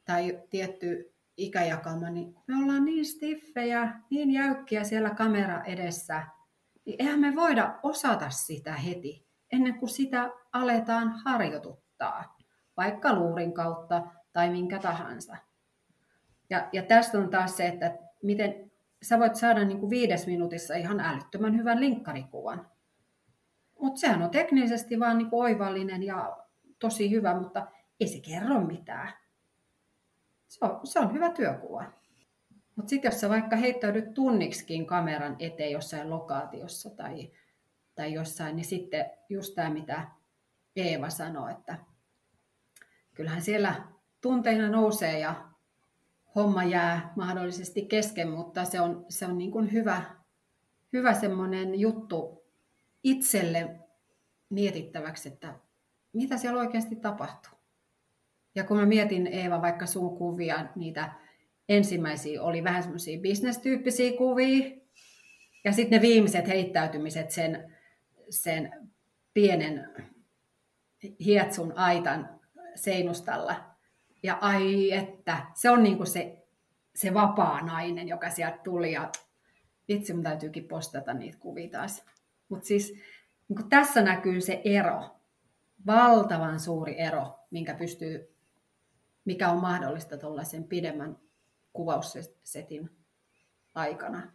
tai tietty ikäjakauma, niin me ollaan niin stiffejä, niin jäykkiä siellä kamera edessä, niin eihän me voida osata sitä heti, ennen kuin sitä aletaan harjoituttaa, vaikka luurin kautta tai minkä tahansa. Ja, ja tästä on taas se, että miten sä voit saada niin kuin viides minuutissa ihan älyttömän hyvän linkkarikuvan. Mutta sehän on teknisesti vaan niin kuin oivallinen ja tosi hyvä, mutta ei se kerro mitään. Se on, se on hyvä työkuva. Mutta sitten jos sä vaikka heittäydyt tunniksikin kameran eteen jossain lokaatiossa tai, tai jossain, niin sitten just tämä, mitä Eeva sanoi, että kyllähän siellä tunteina nousee ja homma jää mahdollisesti kesken, mutta se on, se on niin kuin hyvä, hyvä semmoinen juttu itselle mietittäväksi, että mitä siellä oikeasti tapahtuu. Ja kun mä mietin Eeva vaikka sun kuvia, niitä ensimmäisiä oli vähän semmoisia bisnestyyppisiä kuvia, ja sitten ne viimeiset heittäytymiset sen, sen pienen hietsun aitan seinustalla. Ja ai että, se on niinku se, se vapaa nainen, joka sieltä tuli. Ja vitsi, mun täytyykin postata niitä kuvia taas. Mutta siis niin tässä näkyy se ero, valtavan suuri ero, minkä pystyy mikä on mahdollista tuollaisen pidemmän kuvaussetin aikana.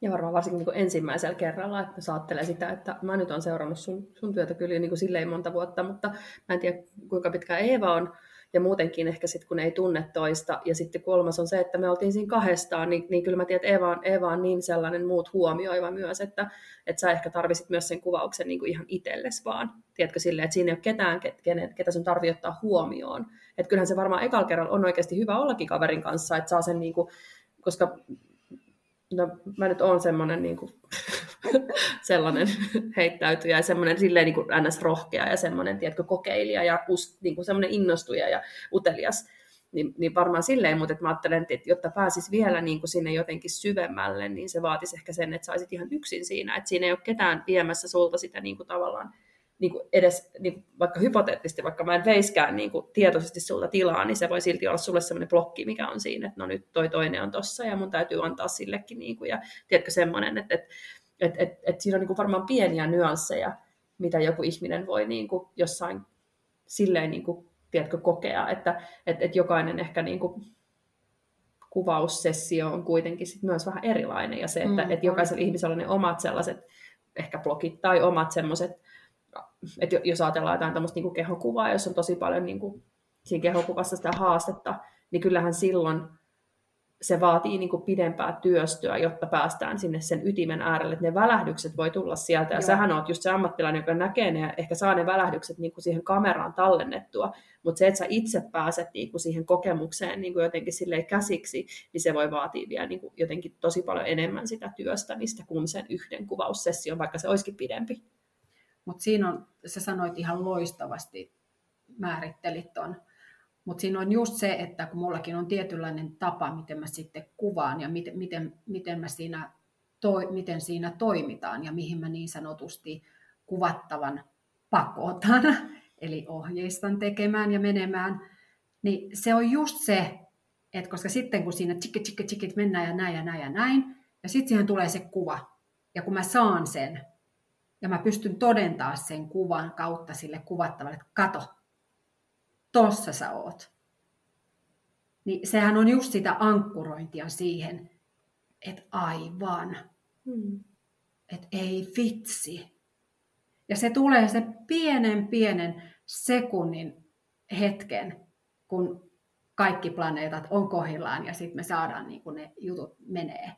Ja varmaan varsinkin niin ensimmäisellä kerralla, että saattelee sitä, että mä nyt olen seurannut sun, sun työtä kyllä niin kuin silleen monta vuotta, mutta mä en tiedä kuinka pitkä Eeva on, ja muutenkin ehkä sitten kun ei tunne toista. Ja sitten kolmas on se, että me oltiin siinä kahdestaan, niin, niin kyllä mä tiedän, että Eeva on, Eeva on niin sellainen muut huomioiva myös, että, että sä ehkä tarvisit myös sen kuvauksen niin kuin ihan itsellesi vaan. Tiedätkö silleen, että siinä ei ole ketään, kenen, ketä sun tarvii ottaa huomioon. Että kyllähän se varmaan ekalla kerralla on oikeasti hyvä ollakin kaverin kanssa, että saa sen niin kuin, koska no, mä nyt oon semmoinen niin kuin, sellainen heittäytyjä ja semmoinen silleen niin kuin ns. rohkea ja semmoinen, tiedätkö, kokeilija ja us, niin kuin semmoinen innostuja ja utelias. Niin, niin varmaan silleen, mutta että mä ajattelen, että jotta pääsis vielä niin kuin sinne jotenkin syvemmälle, niin se vaatisi ehkä sen, että saisit ihan yksin siinä, että siinä ei ole ketään viemässä sulta sitä niin kuin tavallaan niin kuin edes, niin kuin vaikka hypoteettisesti, vaikka mä en veiskään niin kuin tietoisesti sulta tilaa, niin se voi silti olla sulle sellainen blokki, mikä on siinä, että no nyt toi toinen on tossa ja mun täytyy antaa sillekin. Niin kuin, ja tiedätkö semmoinen, että, että, että, että, että siinä on niin kuin varmaan pieniä nyansseja, mitä joku ihminen voi niin kuin jossain silleen niin kuin, tiedätkö, kokea, että, että, että jokainen ehkä niin kuin, kuvaussessio on kuitenkin sit myös vähän erilainen ja se, että, mm, että jokaisella ihmisellä on ne omat sellaiset ehkä blogit tai omat semmoiset että jos ajatellaan jotain tämmöistä niin kehokuvaa, jos on tosi paljon niin kuin, siinä kehokuvassa sitä haastetta, niin kyllähän silloin se vaatii niin kuin pidempää työstöä, jotta päästään sinne sen ytimen äärelle, että ne välähdykset voi tulla sieltä. Ja Joo. sähän oot just se ammattilainen, joka näkee ne ja ehkä saa ne välähdykset niin kuin siihen kameraan tallennettua. Mutta se, että sä itse pääset niin kuin siihen kokemukseen niin kuin jotenkin silleen käsiksi, niin se voi vaatia vielä niin kuin jotenkin tosi paljon enemmän sitä työstämistä kuin sen yhden kuvaussession, vaikka se olisikin pidempi. Mutta siinä on, sä sanoit ihan loistavasti, määrittelit ton. Mutta siinä on just se, että kun mullakin on tietynlainen tapa, miten mä sitten kuvaan ja miten, miten, miten, mä siinä, toi, miten siinä toimitaan ja mihin mä niin sanotusti kuvattavan pakotan, eli ohjeistan tekemään ja menemään, niin se on just se, että koska sitten kun siinä tsikki, tsikki, tsikit mennään ja näin ja näin ja näin, ja sitten siihen tulee se kuva, ja kun mä saan sen, ja mä pystyn todentaa sen kuvan kautta sille kuvattavalle, että kato, tossa sä oot. Niin sehän on just sitä ankkurointia siihen, että aivan, hmm. että ei vitsi. Ja se tulee se pienen pienen sekunnin hetken, kun kaikki planeetat on kohillaan ja sitten me saadaan niin kun ne jutut menee.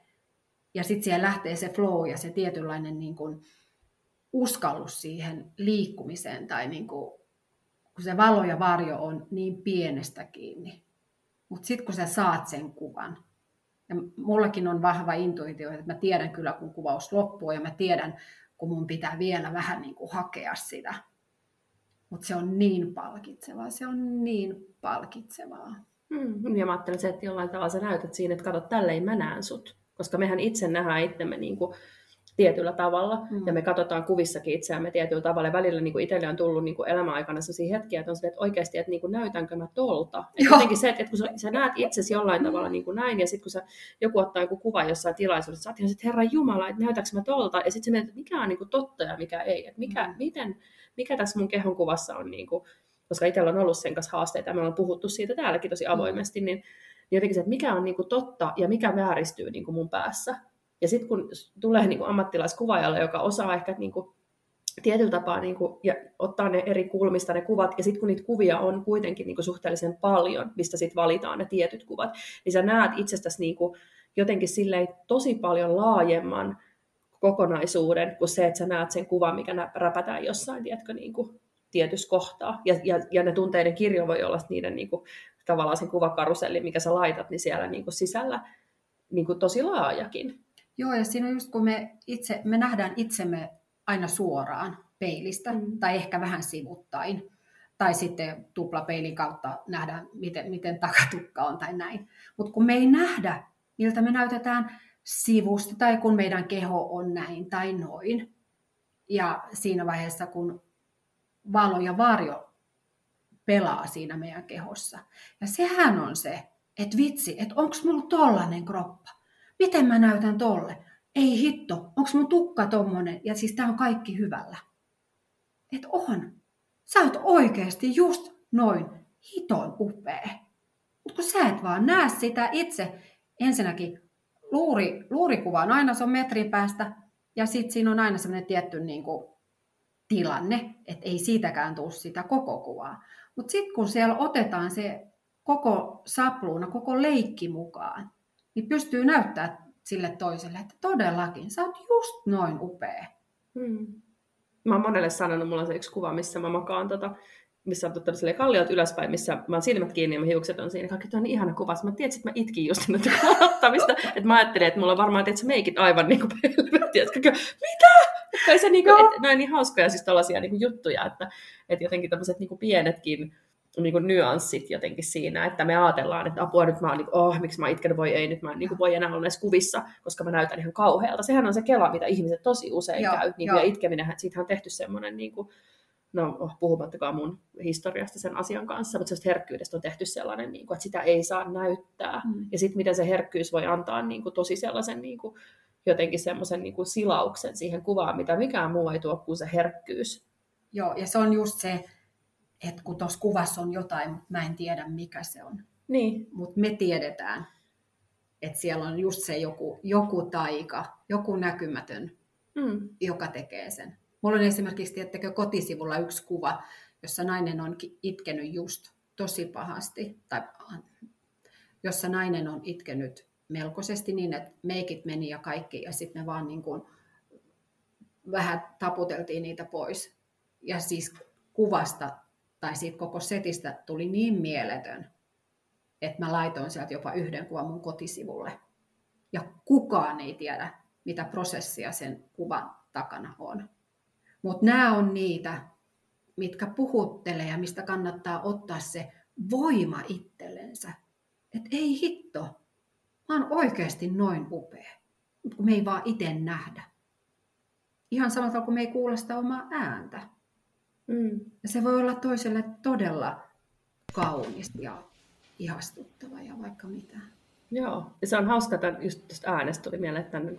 Ja sitten siellä lähtee se flow ja se tietynlainen niin kun, uskallus siihen liikkumiseen tai niin kuin, kun se valo ja varjo on niin pienestä kiinni. Mutta sitten kun sä saat sen kuvan, Ja mullakin on vahva intuitio, että mä tiedän kyllä, kun kuvaus loppuu ja mä tiedän, kun mun pitää vielä vähän niin kuin hakea sitä. Mutta se on niin palkitsevaa, se on niin palkitsevaa. Mm, ja mä ajattelen se, että jollain tavalla sä näytät siinä, että kato, tälleen mä näen sut. Koska mehän itse nähdään itsemme niin kuin tietyllä tavalla, mm. ja me katsotaan kuvissakin itseämme tietyllä tavalla, ja välillä niin kuin itselle on tullut niin kuin elämäaikana sellaisia hetkiä, että on se, että oikeasti, että niin kuin näytänkö mä tolta. Että jotenkin se, että, että kun sä, sä näet itsesi jollain mm. tavalla niin kuin näin, ja sitten kun sä, joku ottaa joku kuva jossain tilaisuudessa, sä oot ihan, että Herra Jumala, että näytänkö mä tolta, ja sitten sä mietit, että mikä on niin kuin totta ja mikä ei, että mikä, mm. miten, mikä tässä mun kehon kuvassa on, niin kuin, koska itsellä on ollut sen kanssa haasteita, ja me ollaan puhuttu siitä täälläkin tosi mm. avoimesti, niin, niin jotenkin se, että mikä on niin kuin totta ja mikä vääristyy niin kuin mun päässä. Ja sitten kun tulee niin kuin ammattilaiskuvaajalle, joka osaa ehkä niin kuin tietyllä tapaa niin kuin, ja ottaa ne eri kulmista ne kuvat, ja sitten kun niitä kuvia on kuitenkin niin kuin suhteellisen paljon, mistä sitten valitaan ne tietyt kuvat, niin sä näet itsestäsi niin kuin jotenkin silleen tosi paljon laajemman kokonaisuuden kuin se, että sä näet sen kuvan, mikä räpätään jossain, tiedätkö, niin kuin tietyssä kohtaa. Ja, ja, ja ne tunteiden kirjo voi olla niiden niin kuin, tavallaan sen kuvakarusellin, mikä sä laitat, niin siellä niin kuin sisällä niin kuin tosi laajakin. Joo, ja siinä on just kun me, itse, me nähdään itsemme aina suoraan peilistä, mm. tai ehkä vähän sivuttain, tai sitten tuplapeilin kautta nähdään, miten, miten takatukka on tai näin. Mutta kun me ei nähdä, miltä me näytetään sivusta, tai kun meidän keho on näin tai noin, ja siinä vaiheessa, kun valo ja varjo pelaa siinä meidän kehossa. Ja sehän on se, että vitsi, että onko mulla tollanen kroppa? Miten mä näytän tolle? Ei hitto, onko mun tukka tommonen? Ja siis tää on kaikki hyvällä. Et on. Sä oot oikeasti just noin hiton upea. Mutta kun sä et vaan näe sitä itse, ensinnäkin luuri, luurikuva on aina, se metrin päästä, ja sitten siinä on aina semmoinen tietty niin kuin, tilanne, että ei siitäkään tule sitä koko kuvaa. Mutta sitten kun siellä otetaan se koko sapluuna, koko leikki mukaan, niin pystyy näyttää sille toiselle, että todellakin, sä oot just noin upea. Hmm. Mä oon monelle sanonut, mulla on se yksi kuva, missä mä makaan tota, missä on totta kalliot ylöspäin, missä mä oon silmät kiinni ja mä hiukset on siinä. Kaikki on niin ihana kuva. Mä tiedän, että mä itkin just nyt ottamista. että mä ajattelin, että mulla on varmaan että meikit aivan niin kuin Mitä? Että se niin kuin, että, noin niin hauskoja siis tällaisia niin kuin juttuja, että, että jotenkin tämmöiset niin kuin pienetkin niin kuin nyanssit jotenkin siinä, että me ajatellaan, että apua nyt mä oon, niin oh, miksi mä itken, voi ei, nyt mä en niin kuin, voi enää olla näissä kuvissa, koska mä näytän ihan kauhealta. Sehän on se kela, mitä ihmiset tosi usein joo, käy, niin kuin, ja itkeminen, siitä on tehty semmoinen, niin kuin, no oh, puhumattakaan mun historiasta sen asian kanssa, mutta se herkkyydestä on tehty sellainen, niin kuin, että sitä ei saa näyttää. Mm. Ja sitten miten se herkkyys voi antaa niin kuin, tosi sellaisen niin kuin, jotenkin semmoisen niin kuin silauksen siihen kuvaan, mitä mikään muu ei tuo kuin se herkkyys. Joo, ja se on just se, että kun tuossa kuvassa on jotain, mutta mä en tiedä mikä se on. Niin. Mutta me tiedetään, että siellä on just se joku, joku taika, joku näkymätön, mm. joka tekee sen. Mulla on esimerkiksi, tiettäkö, kotisivulla yksi kuva, jossa nainen on itkenyt just tosi pahasti, tai jossa nainen on itkenyt melkoisesti niin, että meikit meni ja kaikki, ja sitten me vaan niin kuin vähän taputeltiin niitä pois. Ja siis kuvasta tai siitä koko setistä tuli niin mieletön, että mä laitoin sieltä jopa yhden kuvan mun kotisivulle. Ja kukaan ei tiedä, mitä prosessia sen kuvan takana on. Mutta nämä on niitä, mitkä puhuttelee ja mistä kannattaa ottaa se voima itsellensä. Että ei hitto, mä oon oikeasti noin upea, kun me ei vaan itse nähdä. Ihan samalla kuin me ei kuule sitä omaa ääntä. Mm. Se voi olla toiselle todella kaunis ja ihastuttava ja vaikka mitä. Joo, ja se on hauska, että just tuosta äänestä tuli mieleen, että niin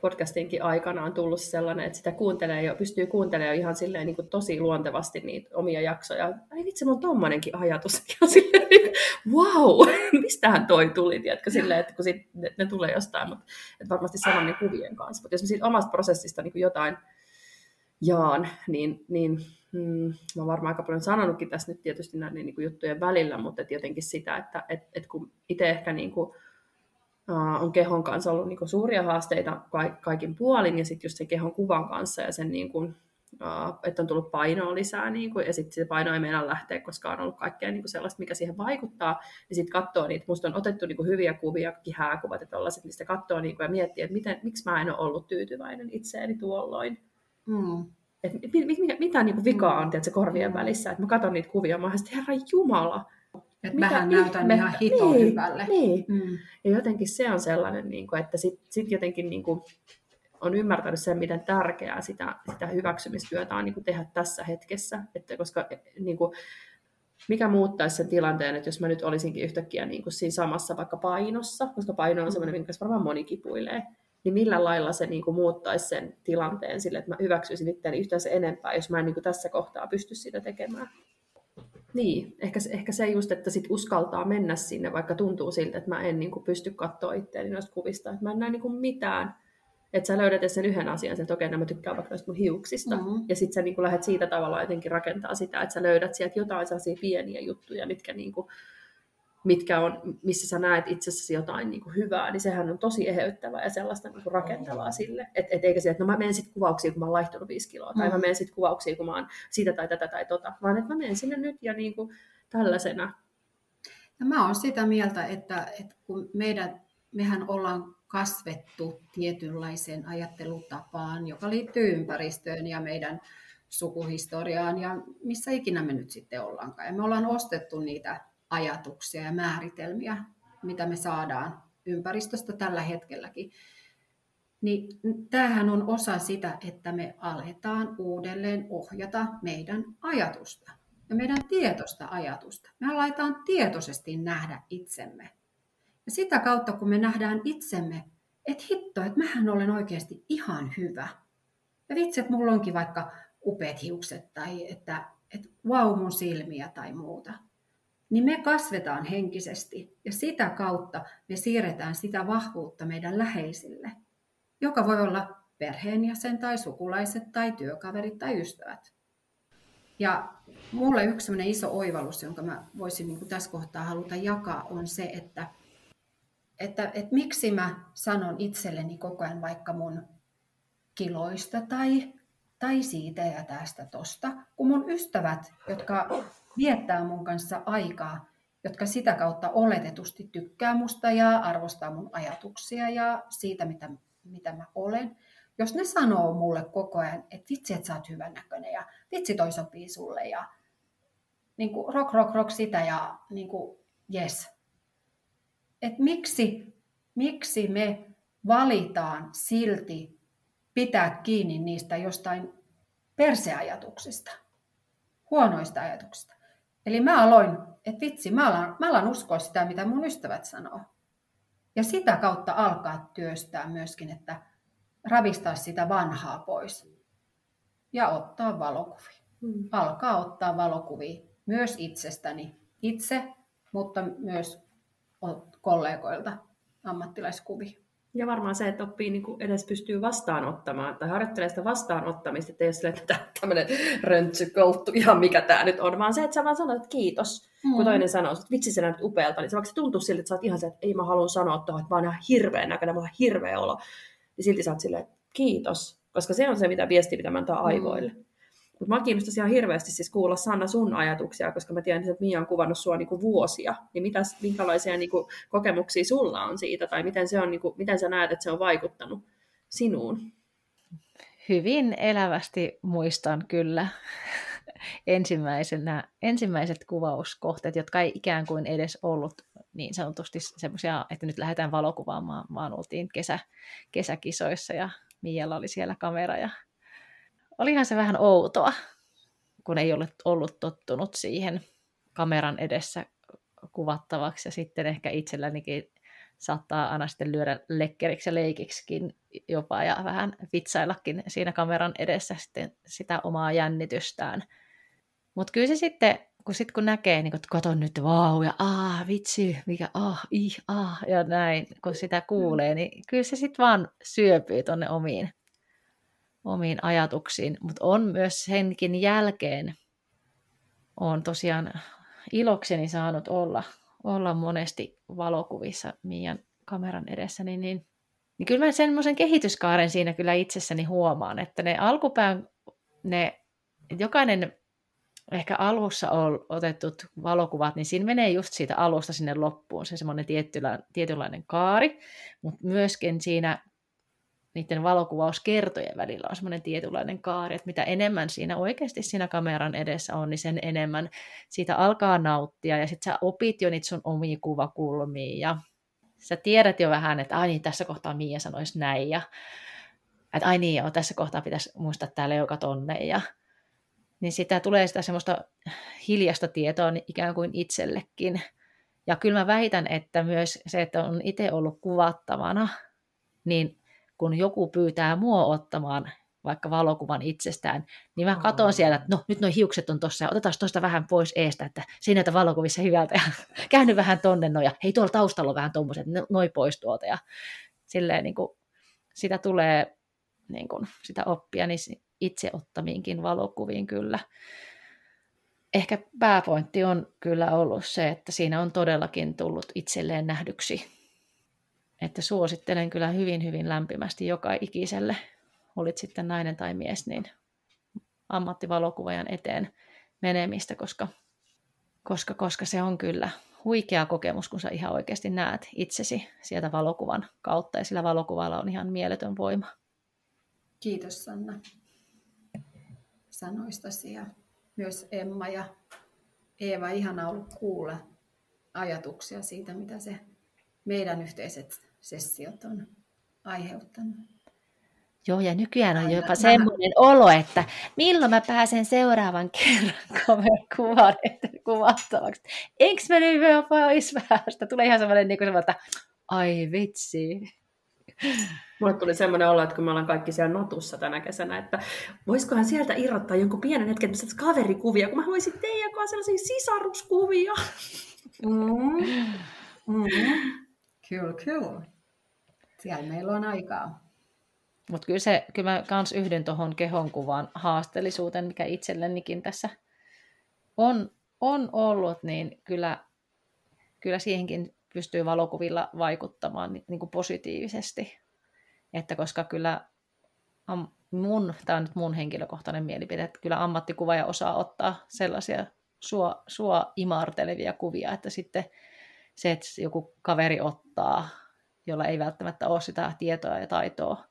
podcastinkin aikana on tullut sellainen, että sitä kuuntelee jo, pystyy kuuntelemaan ihan silleen niin kuin tosi luontevasti niitä omia jaksoja. Ai vitsi, mulla on tommonenkin ajatus. Ja silleen, niin, wow, mistähän toi tuli, tiedätkö, silleen, että kun sit, ne, ne, tulee jostain, mutta että varmasti saman niin kuvien kanssa. Mutta jos mä siitä omasta prosessista niin jotain jaan, niin, niin mm, mä oon varmaan aika paljon sanonutkin tässä nyt tietysti näiden niin kuin juttujen välillä, mutta et jotenkin sitä, että et, et kun itse ehkä niin kuin, uh, on kehon kanssa ollut niin kuin suuria haasteita kaikin puolin ja sitten just sen kehon kuvan kanssa ja sen niin kuin, että on tullut painoa lisää, niin kuin, ja sitten se paino ei meinaa lähteä, koska on ollut kaikkea niin kuin sellaista, mikä siihen vaikuttaa, niin sitten katsoo niitä, musta on otettu niin kuin hyviä kuvia, kihääkuvat ja tollaiset, mistä katsoo niin kuin, ja miettii, että miten, miksi mä en ole ollut tyytyväinen itseeni tuolloin. Mm. Et mit, mit, mit, mitä niin vikaa on tiedätkö, korvien mm. välissä, että mä katson niitä kuvia, mä oon herra Jumala, että mähän näytän ihan hito niin, hyvälle. Niin. Mm. Ja jotenkin se on sellainen, niin kuin, että sitten sit jotenkin niin kuin, on ymmärtänyt sen, miten tärkeää sitä, sitä hyväksymistyötä on niin kuin tehdä tässä hetkessä. Että koska niin kuin, mikä muuttaisi sen tilanteen, että jos mä nyt olisinkin yhtäkkiä niin kuin siinä samassa vaikka painossa, koska paino on sellainen, minkä varmaan moni kipuilee, niin millä lailla se niin kuin muuttaisi sen tilanteen sille, että mä hyväksyisin itseäni yhtään se enempää, jos mä en niin kuin tässä kohtaa pysty sitä tekemään. Niin, ehkä, ehkä se just, että sit uskaltaa mennä sinne, vaikka tuntuu siltä, että mä en niin kuin, pysty katsoa itseäni noista kuvista, että mä en näe niin kuin, mitään. Että sä löydät sen yhden asian, että okei, no mä tykkään vaikka noista mun hiuksista. Mm-hmm. Ja sitten sä niin kuin, lähdet siitä tavalla jotenkin rakentaa sitä, että sä löydät sieltä jotain sellaisia pieniä juttuja, mitkä niin kuin, mitkä on, missä sä näet itsessäsi jotain niin kuin hyvää, niin sehän on tosi eheyttävää ja sellaista niin kuin rakentavaa sille. Et, et eikä se, että no mä menen sitten kuvauksiin, kun mä oon laihtunut viisi kiloa, tai mm. mä menen sitten kuvauksiin, kun mä oon siitä tai tätä tai tota, vaan että mä menen sinne nyt ja niin kuin tällaisena. Ja mä oon sitä mieltä, että, että kun meidän, mehän ollaan kasvettu tietynlaiseen ajattelutapaan, joka liittyy ympäristöön ja meidän sukuhistoriaan ja missä ikinä me nyt sitten ollaankaan. Ja me ollaan ostettu niitä ajatuksia ja määritelmiä, mitä me saadaan ympäristöstä tällä hetkelläkin. Niin tämähän on osa sitä, että me aletaan uudelleen ohjata meidän ajatusta ja meidän tietoista ajatusta. Me aletaan tietoisesti nähdä itsemme. Ja sitä kautta, kun me nähdään itsemme, että hitto, että mähän olen oikeasti ihan hyvä. Ja vitsi, että mulla onkin vaikka upeat hiukset tai että, että wow mun silmiä tai muuta niin me kasvetaan henkisesti ja sitä kautta me siirretään sitä vahvuutta meidän läheisille, joka voi olla perheenjäsen tai sukulaiset tai työkaverit tai ystävät. Ja mulle yksi iso oivallus, jonka mä voisin niin tässä kohtaa haluta jakaa, on se, että, että, että miksi mä sanon itselleni koko ajan vaikka mun kiloista tai, tai siitä ja tästä tosta, kun mun ystävät, jotka viettää mun kanssa aikaa, jotka sitä kautta oletetusti tykkää musta ja arvostaa mun ajatuksia ja siitä, mitä, mitä mä olen. Jos ne sanoo mulle koko ajan, että vitsi, että sä oot hyvän näköinen ja vitsi toi sopii sulle ja niin kuin rock, rock, rock sitä ja niin kuin yes. Et miksi, miksi me valitaan silti pitää kiinni niistä jostain perseajatuksista, huonoista ajatuksista. Eli mä aloin, että vitsi, mä alan, mä alan uskoa sitä, mitä mun ystävät sanoo. Ja sitä kautta alkaa työstää myöskin, että ravistaa sitä vanhaa pois ja ottaa valokuvia. Hmm. Alkaa ottaa valokuvia myös itsestäni itse, mutta myös kollegoilta ammattilaiskuvia. Ja varmaan se, että oppii niin kuin edes pystyy vastaanottamaan tai harjoittelee sitä vastaanottamista, että ei ole silleen, että tämmöinen röntsykouttu, ihan mikä tämä nyt on, vaan se, että sä vaan sanot, että kiitos. Mm. Kun toinen sanoo, että vitsi se näytät upealta, niin se vaikka se tuntuu siltä, että sä oot ihan se, että ei mä halua sanoa tuohon, että mä oon ihan hirveän näköinen, mä oon hirveä olo. Niin silti sä oot silleen, että kiitos. Koska se on se, mitä viesti, mitä mä antaa aivoille. Mm. Mutta mä kiinnostaisin ihan hirveästi siis kuulla Sanna sun ajatuksia, koska mä tiedän, että Mia on kuvannut sua niinku vuosia. Niin mitäs, minkälaisia niinku kokemuksia sulla on siitä, tai miten, se on, niinku, miten sä näet, että se on vaikuttanut sinuun? Hyvin elävästi muistan kyllä ensimmäisenä, ensimmäiset kuvauskohteet, jotka ei ikään kuin edes ollut niin sanotusti semmoisia, että nyt lähdetään valokuvaamaan, vaan oltiin kesä, kesäkisoissa ja Mialla oli siellä kamera ja olihan se vähän outoa, kun ei ole ollut tottunut siihen kameran edessä kuvattavaksi ja sitten ehkä itsellänikin saattaa aina sitten lyödä lekkeriksi ja leikiksikin jopa ja vähän vitsaillakin siinä kameran edessä sitten sitä omaa jännitystään. Mutta kyllä se sitten, kun, sit kun näkee, niin kun, että katon nyt, vau, ja ah, vitsi, mikä, ah, ih, ah, ja näin, kun sitä kuulee, niin kyllä se sitten vaan syöpyy tuonne omiin omiin ajatuksiin, mutta on myös senkin jälkeen on tosiaan ilokseni saanut olla, olla monesti valokuvissa Mian kameran edessä, niin, niin, niin kyllä mä semmoisen kehityskaaren siinä kyllä itsessäni huomaan, että ne alkupään ne, jokainen ehkä alussa on otetut valokuvat, niin siinä menee just siitä alusta sinne loppuun se semmoinen tietynlainen kaari, mutta myöskin siinä niiden valokuvauskertojen välillä on semmoinen tietynlainen kaari, että mitä enemmän siinä oikeasti siinä kameran edessä on, niin sen enemmän siitä alkaa nauttia, ja sitten sä opit jo niitä sun omia kuvakulmia, ja sä tiedät jo vähän, että ai niin, tässä kohtaa Mia sanoisi näin, ja että ai niin joo, tässä kohtaa pitäisi muistaa tämä leuka tonne, ja niin sitä tulee sitä semmoista hiljasta tietoa ikään kuin itsellekin. Ja kyllä mä väitän, että myös se, että on itse ollut kuvattavana, niin kun joku pyytää mua ottamaan vaikka valokuvan itsestään, niin mä katson sieltä, että no nyt nuo hiukset on tossa ja otetaan tuosta vähän pois eestä, että se näytä valokuvissa hyvältä ja käänny vähän tonne noja, hei tuolla taustalla on vähän tuommoiset, noin pois tuolta ja silleen niin kuin, sitä tulee niin kuin, sitä oppia niin itse ottamiinkin valokuviin kyllä. Ehkä pääpointti on kyllä ollut se, että siinä on todellakin tullut itselleen nähdyksi että suosittelen kyllä hyvin, hyvin lämpimästi joka ikiselle, olit sitten nainen tai mies, niin ammattivalokuvajan eteen menemistä, koska, koska, koska se on kyllä huikea kokemus, kun sä ihan oikeasti näet itsesi sieltä valokuvan kautta, ja sillä valokuvalla on ihan mieletön voima. Kiitos Sanna sanoistasi ja myös Emma ja Eeva. Ihana ollut kuulla ajatuksia siitä, mitä se meidän yhteiset sessiot on aiheuttanut. Joo, ja nykyään on jopa semmoinen olo, että milloin mä pääsen seuraavan kerran kuvan kuvattavaksi. Eikö mä nyt vielä pois päästä? Tulee ihan semmoinen, niin kuin että ai vitsi. Mulle tuli semmoinen olo, että kun me ollaan kaikki siellä notussa tänä kesänä, että voisikohan sieltä irrottaa jonkun pienen hetken missä kaverikuvia, kun mä voisin teidän kanssa sellaisia sisaruskuvia. Mm. Mm. Kyllä, kyllä. Siellä meillä on aikaa. Mutta kyllä, se, kyllä mä kans yhdyn tuohon kehonkuvan haasteellisuuteen, mikä itsellenikin tässä on, on ollut, niin kyllä, kyllä siihenkin pystyy valokuvilla vaikuttamaan niin, niin kuin positiivisesti. Että koska kyllä mun, tämä on nyt mun henkilökohtainen mielipide, että kyllä ammattikuvaaja osaa ottaa sellaisia sua, sua imartelevia kuvia, että sitten se, että joku kaveri ottaa jolla ei välttämättä ole sitä tietoa ja taitoa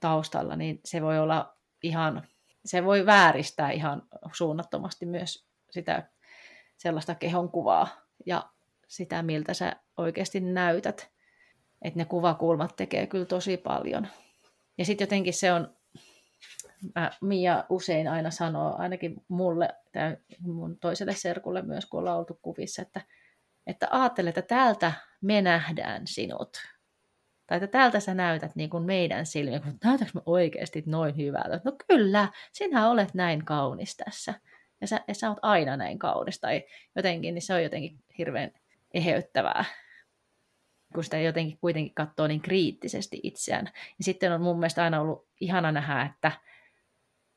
taustalla, niin se voi olla ihan, se voi vääristää ihan suunnattomasti myös sitä sellaista kehonkuvaa ja sitä, miltä sä oikeasti näytät. Että ne kuvakulmat tekee kyllä tosi paljon. Ja sitten jotenkin se on, mä, Mia usein aina sanoo, ainakin mulle, tai mun toiselle serkulle myös, kun ollaan oltu kuvissa, että, että ajattele, että täältä me nähdään sinut tai että tältä sä näytät niin kuin meidän silmiin, kun näytätkö mä oikeasti noin hyvältä? No kyllä, sinä olet näin kaunis tässä. Ja sä, ja sä oot aina näin kaunis. Tai jotenkin, niin se on jotenkin hirveän eheyttävää, kun sitä jotenkin kuitenkin katsoo niin kriittisesti itseään. Ja sitten on mun mielestä aina ollut ihana nähdä, että,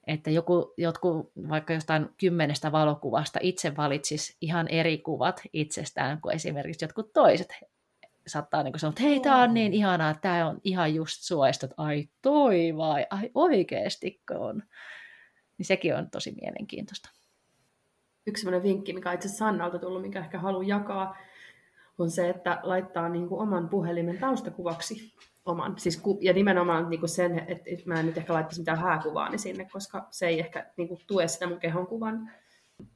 että joku, jotkut vaikka jostain kymmenestä valokuvasta itse valitsisi ihan eri kuvat itsestään kuin esimerkiksi jotkut toiset saattaa niin sanoa, että hei, tämä on niin ihanaa, että tämä on ihan just suoista, että ai toi vai, ai oikeasti on. Niin sekin on tosi mielenkiintoista. Yksi sellainen vinkki, mikä itse Sannalta tullut, mikä ehkä haluan jakaa, on se, että laittaa niin kuin oman puhelimen taustakuvaksi oman. Siis ku, ja nimenomaan niin kuin sen, että mä en nyt ehkä laittaisi mitään hääkuvaani sinne, koska se ei ehkä niin kuin, tue sitä mun kehonkuvan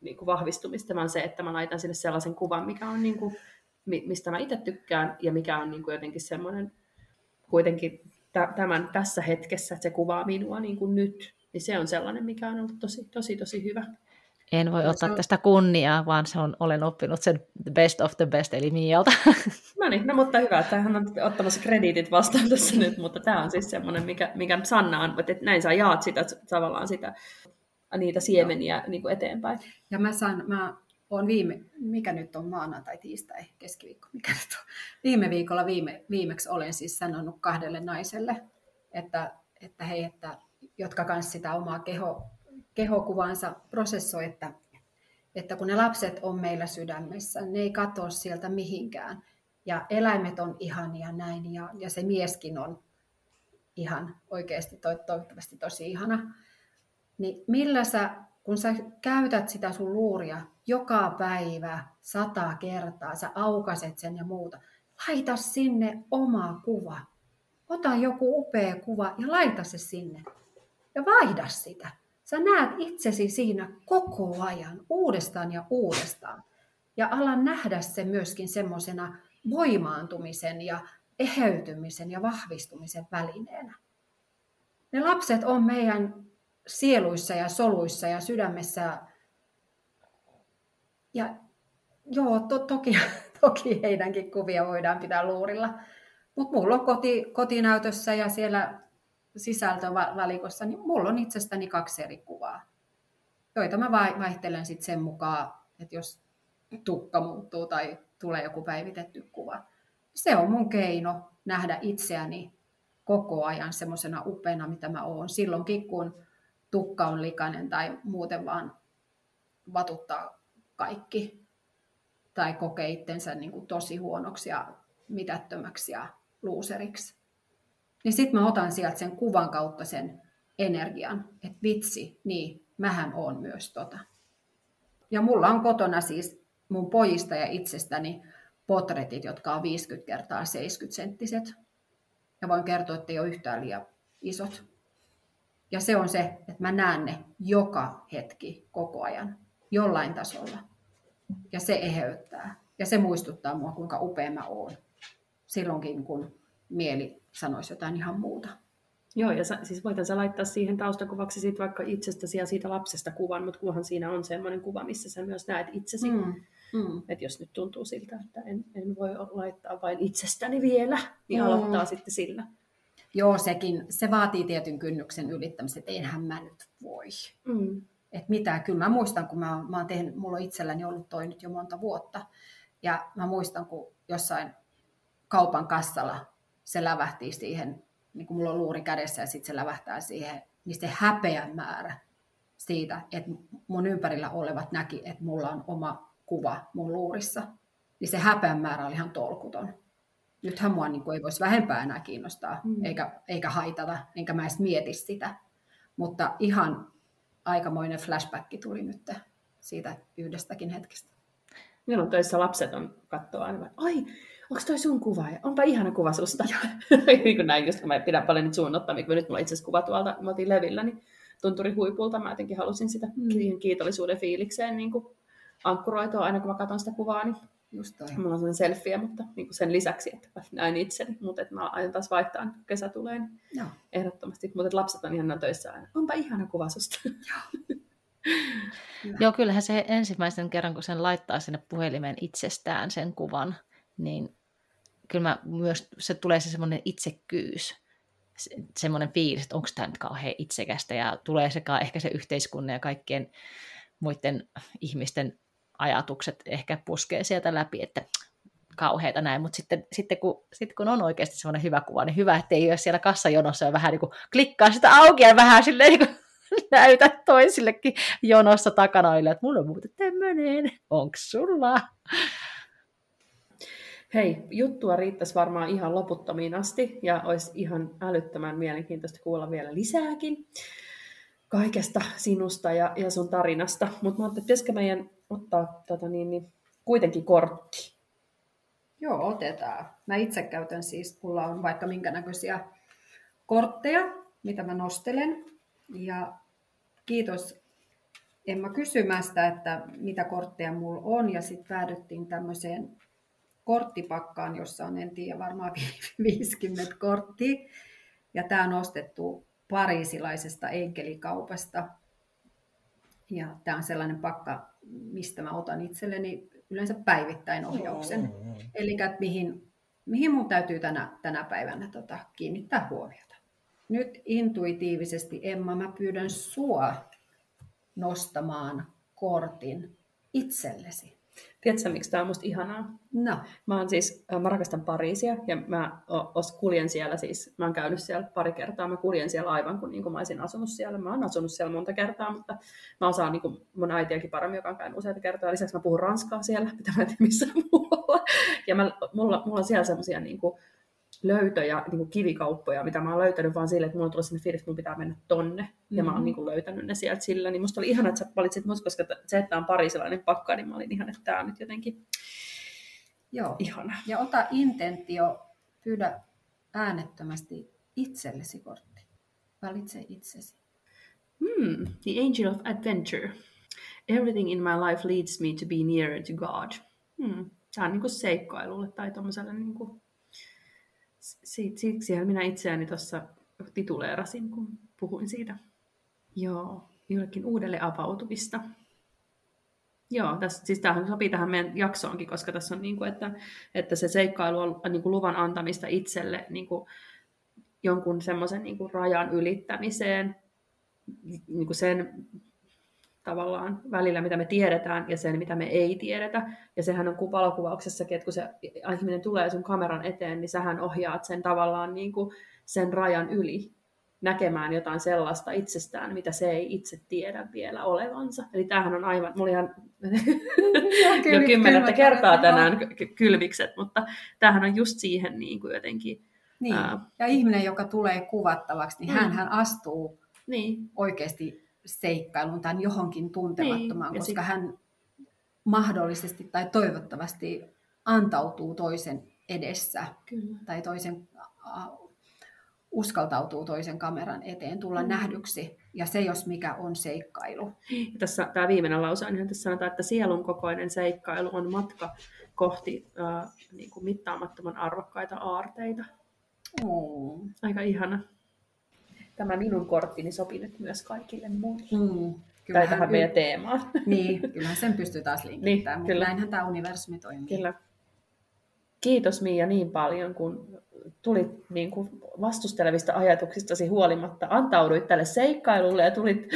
niin kuin vahvistumista, vaan se, että mä laitan sinne sellaisen kuvan, mikä on niin kuin, mistä mä itse tykkään ja mikä on niin kuin jotenkin semmoinen kuitenkin tämän tässä hetkessä, että se kuvaa minua niin kuin nyt, niin se on sellainen, mikä on ollut tosi, tosi, tosi hyvä. En voi ottaa on... tästä kunniaa, vaan se on, olen oppinut sen best of the best, eli Mialta. No niin, no mutta hyvä, että hän on ottamassa krediitit vastaan tässä nyt, mutta tämä on siis semmoinen, mikä, mikä Sanna on, että näin sä jaat sitä, tavallaan sitä, niitä siemeniä niin kuin eteenpäin. Ja mä, saan, mä on viime, mikä nyt on maanantai, tiistai, keskiviikko, mikä nyt on. Viime viikolla viime, viimeksi olen siis sanonut kahdelle naiselle, että, että hei, että, jotka kanssa sitä omaa keho, kehokuvansa prosessoi, että, että kun ne lapset on meillä sydämessä, ne ei katoa sieltä mihinkään. Ja eläimet on ihania näin, ja, ja se mieskin on ihan oikeasti to, toivottavasti tosi ihana. niin millä sä, kun sä käytät sitä sun luuria joka päivä sata kertaa, sä aukaset sen ja muuta, laita sinne oma kuva. Ota joku upea kuva ja laita se sinne. Ja vaihda sitä. Sä näet itsesi siinä koko ajan, uudestaan ja uudestaan. Ja ala nähdä se myöskin semmoisena voimaantumisen ja eheytymisen ja vahvistumisen välineenä. Ne lapset on meidän sieluissa ja soluissa ja sydämessä. Ja joo, to, toki, toki heidänkin kuvia voidaan pitää luurilla. Mutta mulla on koti, kotinäytössä ja siellä sisältövälikossa, niin mulla on itsestäni kaksi eri kuvaa, joita mä vaihtelen sitten sen mukaan, että jos tukka muuttuu tai tulee joku päivitetty kuva. Se on mun keino nähdä itseäni koko ajan semmoisena upeana, mitä mä oon. Silloinkin, kun tukka on likainen tai muuten vaan vatuttaa kaikki tai kokee itsensä niin kuin tosi huonoksi ja mitättömäksi ja luuseriksi. Niin sitten mä otan sieltä sen kuvan kautta sen energian, että vitsi, niin mähän on myös tota. Ja mulla on kotona siis mun pojista ja itsestäni potretit, jotka on 50 kertaa 70 senttiset. Ja voin kertoa, että ei ole yhtään liian isot. Ja se on se, että mä näen ne joka hetki koko ajan jollain tasolla. Ja se eheyttää. Ja se muistuttaa mua, kuinka upea mä oon. Silloinkin, kun mieli sanoisi jotain ihan muuta. Joo, ja sä, siis voitan sä laittaa siihen taustakuvaksi siitä vaikka itsestäsi ja siitä lapsesta kuvan, mutta kuvahan siinä on sellainen kuva, missä sä myös näet itsesi. Mm. Mm. Että jos nyt tuntuu siltä, että en, en voi laittaa vain itsestäni vielä, niin mm. aloittaa sitten sillä. Joo, sekin, se vaatii tietyn kynnyksen ylittämistä, että enhän mä nyt voi. Mm. Et mitä, kyllä mä muistan, kun mä, mä oon tehnyt, mulla on itselläni ollut toi nyt jo monta vuotta, ja mä muistan, kun jossain kaupan kassalla se lävähti siihen, niin kuin mulla on luuri kädessä ja sitten se lävähtää siihen, niin se häpeän määrä siitä, että mun ympärillä olevat näki, että mulla on oma kuva mun luurissa, niin se häpeän määrä oli ihan tolkuton. Nythän mua niin kuin ei voisi vähempää enää kiinnostaa, mm. eikä, eikä haitata, enkä mä edes mieti sitä. Mutta ihan aikamoinen flashback tuli nyt siitä yhdestäkin hetkestä. Milloin töissä lapset on katsoa aina, ai, onko toi sun kuva? Ja onpa ihana kuva susta. niin kuin näin, just kun mä pidän paljon nyt suunnottamia, kun nyt mulla itse asiassa kuva tuolta, mä otin levillä, niin tunturi huipulta. Mä jotenkin halusin sitä mm. kiitollisuuden fiilikseen niin kuin ankkuroitua aina, kun mä katson sitä kuvaa, niin Just toi. Mulla on sellainen selfie, mutta niin kuin sen lisäksi, että mä näin itseni, mutta että mä aion taas vaihtaa, kun kesä tulee, niin Joo. ehdottomasti. Mutta että lapset on ihan töissä aina. Onpa ihana kuva susta. Joo. Joo, kyllähän se ensimmäisen kerran, kun sen laittaa sinne puhelimeen itsestään sen kuvan, niin kyllä mä myös, se tulee se semmoinen itsekkyys, se, semmoinen fiilis, että onko tämä nyt kauhean itsekästä ja tulee sekaan ehkä se yhteiskunnan ja kaikkien muiden ihmisten ajatukset ehkä puskee sieltä läpi, että kauheita näin, mutta sitten, sitten, kun, sitten kun on oikeasti semmoinen hyvä kuva, niin hyvä, että ei ole siellä kassajonossa ja vähän niin kuin klikkaa sitä auki ja vähän silleen niin kuin näytä toisillekin jonossa takana, että mulla on muuten tämmöinen, onks sulla? Hei, juttua riittäisi varmaan ihan loputtomiin asti ja olisi ihan älyttömän mielenkiintoista kuulla vielä lisääkin kaikesta sinusta ja, ja sun tarinasta. Mutta mä ajattelin, että meidän ottaa tota niin, niin, kuitenkin kortti? Joo, otetaan. Mä itse käytän siis, mulla on vaikka minkä näköisiä kortteja, mitä mä nostelen. Ja kiitos Emma kysymästä, että mitä kortteja mulla on. Ja sitten päädyttiin tämmöiseen korttipakkaan, jossa on, en tiedä, varmaan 50 korttia. Ja tämä on ostettu pariisilaisesta enkelikaupasta. Ja tämä on sellainen pakka, mistä mä otan itselleni yleensä päivittäin ohjauksen. Mm-hmm. Eli mihin, mihin mun täytyy tänä, tänä päivänä tota, kiinnittää huomiota. Nyt intuitiivisesti, Emma, mä pyydän sua nostamaan kortin itsellesi. Tiedätkö, miksi tämä on musta ihanaa? No. Mä, oon siis, mä rakastan Pariisia ja mä os, kuljen siellä siis, mä oon käynyt siellä pari kertaa, mä kuljen siellä aivan kuin, niin kuin mä olisin asunut siellä. Mä oon asunut siellä monta kertaa, mutta mä osaan niin kuin mun äitiäkin paremmin, joka on käynyt useita kertaa. Lisäksi mä puhun ranskaa siellä, mitä mä en tiedä missä muualla. Ja mä, mulla, mulla on siellä semmoisia niin kuin, löytöjä, niin kuin kivikauppoja, mitä mä oon löytänyt vaan sille, että mulla on tullut sinne fiilis, että mun pitää mennä tonne. Mm-hmm. Ja mä oon mm. niin kuin löytänyt ne sieltä sillä. Niin musta oli ihana, että sä valitsit mut, koska se, että on parisilainen pakka, niin mä olin ihan, että tää on nyt jotenkin Joo. ihana. Ja ota intentio, pyydä äänettömästi itsellesi kortti. Valitse itsesi. Hmm, the angel of adventure. Everything in my life leads me to be nearer to God. Hmm. Tämä on niin kuin seikkailulle tai tuommoiselle niin kuin siksihän minä itseäni tuossa tituleerasin, kun puhuin siitä. Joo, jollekin uudelle avautumista. Joo, tässä, siis tämähän sopii tähän meidän jaksoonkin, koska tässä on niin kuin, että, että se seikkailu on niin kuin luvan antamista itselle niin kuin jonkun semmoisen niin rajan ylittämiseen, niin kuin sen tavallaan välillä, mitä me tiedetään ja sen, mitä me ei tiedetä. Ja sehän on valokuvauksessakin, että kun se ihminen tulee sun kameran eteen, niin sähän ohjaat sen tavallaan niin kuin sen rajan yli näkemään jotain sellaista itsestään, mitä se ei itse tiedä vielä olevansa. Eli tämähän on aivan, mulla ihan jo kymmenettä kertaa tänään kylvikset, mutta tämähän on just siihen niin kuin jotenkin... Niin. Ää... Ja ihminen, joka tulee kuvattavaksi, niin mm. hän astuu niin. oikeasti seikkailuun tai johonkin tuntemattomaan, niin, koska sit... hän mahdollisesti tai toivottavasti antautuu toisen edessä Kyllä. tai toisen uskaltautuu toisen kameran eteen tulla mm. nähdyksi. Ja se, jos mikä on seikkailu. Ja tässä tämä viimeinen lause on tässä sanotaan, että sielun kokoinen seikkailu on matka kohti äh, niin kuin mittaamattoman arvokkaita aarteita. Mm. Aika ihana tämä minun korttini sopii nyt myös kaikille muille. Mm, tai tähän meidän teemaan. Niin, kyllähän sen pystyy taas linkittämään, niin, mutta kyllä. näinhän tämä universumi toimii. Kyllä. Kiitos Miia niin paljon, kun tulit niin kuin vastustelevista ajatuksistasi huolimatta, antauduit tälle seikkailulle ja tulit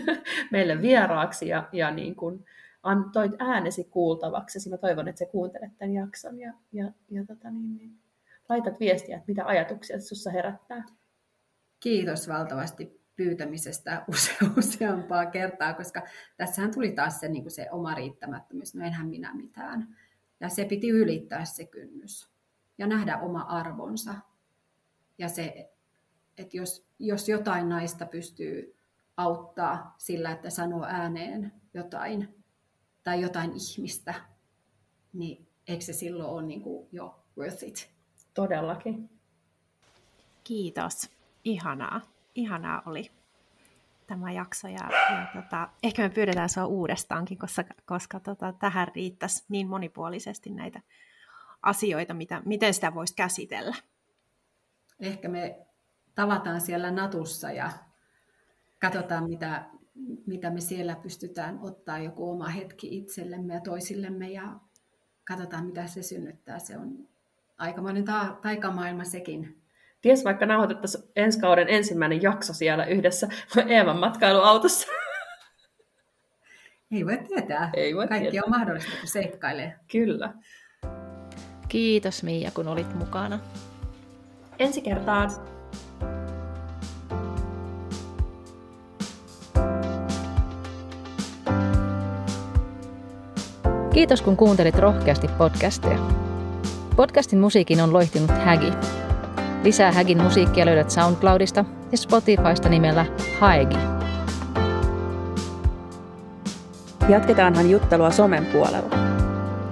meille vieraaksi ja, ja niin kuin antoit äänesi kuultavaksi. Mä toivon, että sä kuuntelet tämän jakson ja, ja, ja tota niin, niin, laitat viestiä, että mitä ajatuksia sussa herättää kiitos valtavasti pyytämisestä use- useampaa kertaa, koska tässähän tuli taas se, niin kuin se oma riittämättömyys, no enhän minä mitään. Ja se piti ylittää se kynnys ja nähdä oma arvonsa. Ja se, että jos, jos jotain naista pystyy auttaa sillä, että sanoo ääneen jotain tai jotain ihmistä, niin eikö se silloin ole niin kuin jo worth it? Todellakin. Kiitos ihanaa, ihanaa oli tämä jakso. Ja, ja tota, ehkä me pyydetään sinua uudestaankin, koska, koska tota, tähän riittäisi niin monipuolisesti näitä asioita, mitä, miten sitä voisi käsitellä. Ehkä me tavataan siellä natussa ja katsotaan, mitä, mitä me siellä pystytään ottaa joku oma hetki itsellemme ja toisillemme ja katsotaan, mitä se synnyttää. Se on aikamoinen ta- taikamaailma sekin. Ties vaikka nauhoitettaisiin ensi kauden ensimmäinen jakso siellä yhdessä Eevan matkailuautossa. Ei voi tietää. Ei voi Kaikki tietää. on mahdollista, kun seikkailee. Kyllä. Kiitos Miia, kun olit mukana. Ensi kertaan. Kiitos kun kuuntelit rohkeasti podcastia. Podcastin musiikin on loihtinut Hägi. Lisää Hägin musiikkia löydät SoundCloudista ja Spotifysta nimellä Haegi. Jatketaanhan juttelua somen puolella.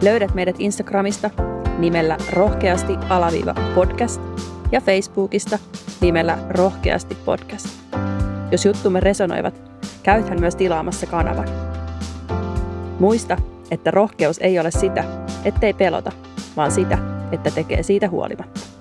Löydät meidät Instagramista nimellä rohkeasti alaviiva podcast ja Facebookista nimellä rohkeasti podcast. Jos juttumme resonoivat, käythän myös tilaamassa kanavan. Muista, että rohkeus ei ole sitä, ettei pelota, vaan sitä, että tekee siitä huolimatta.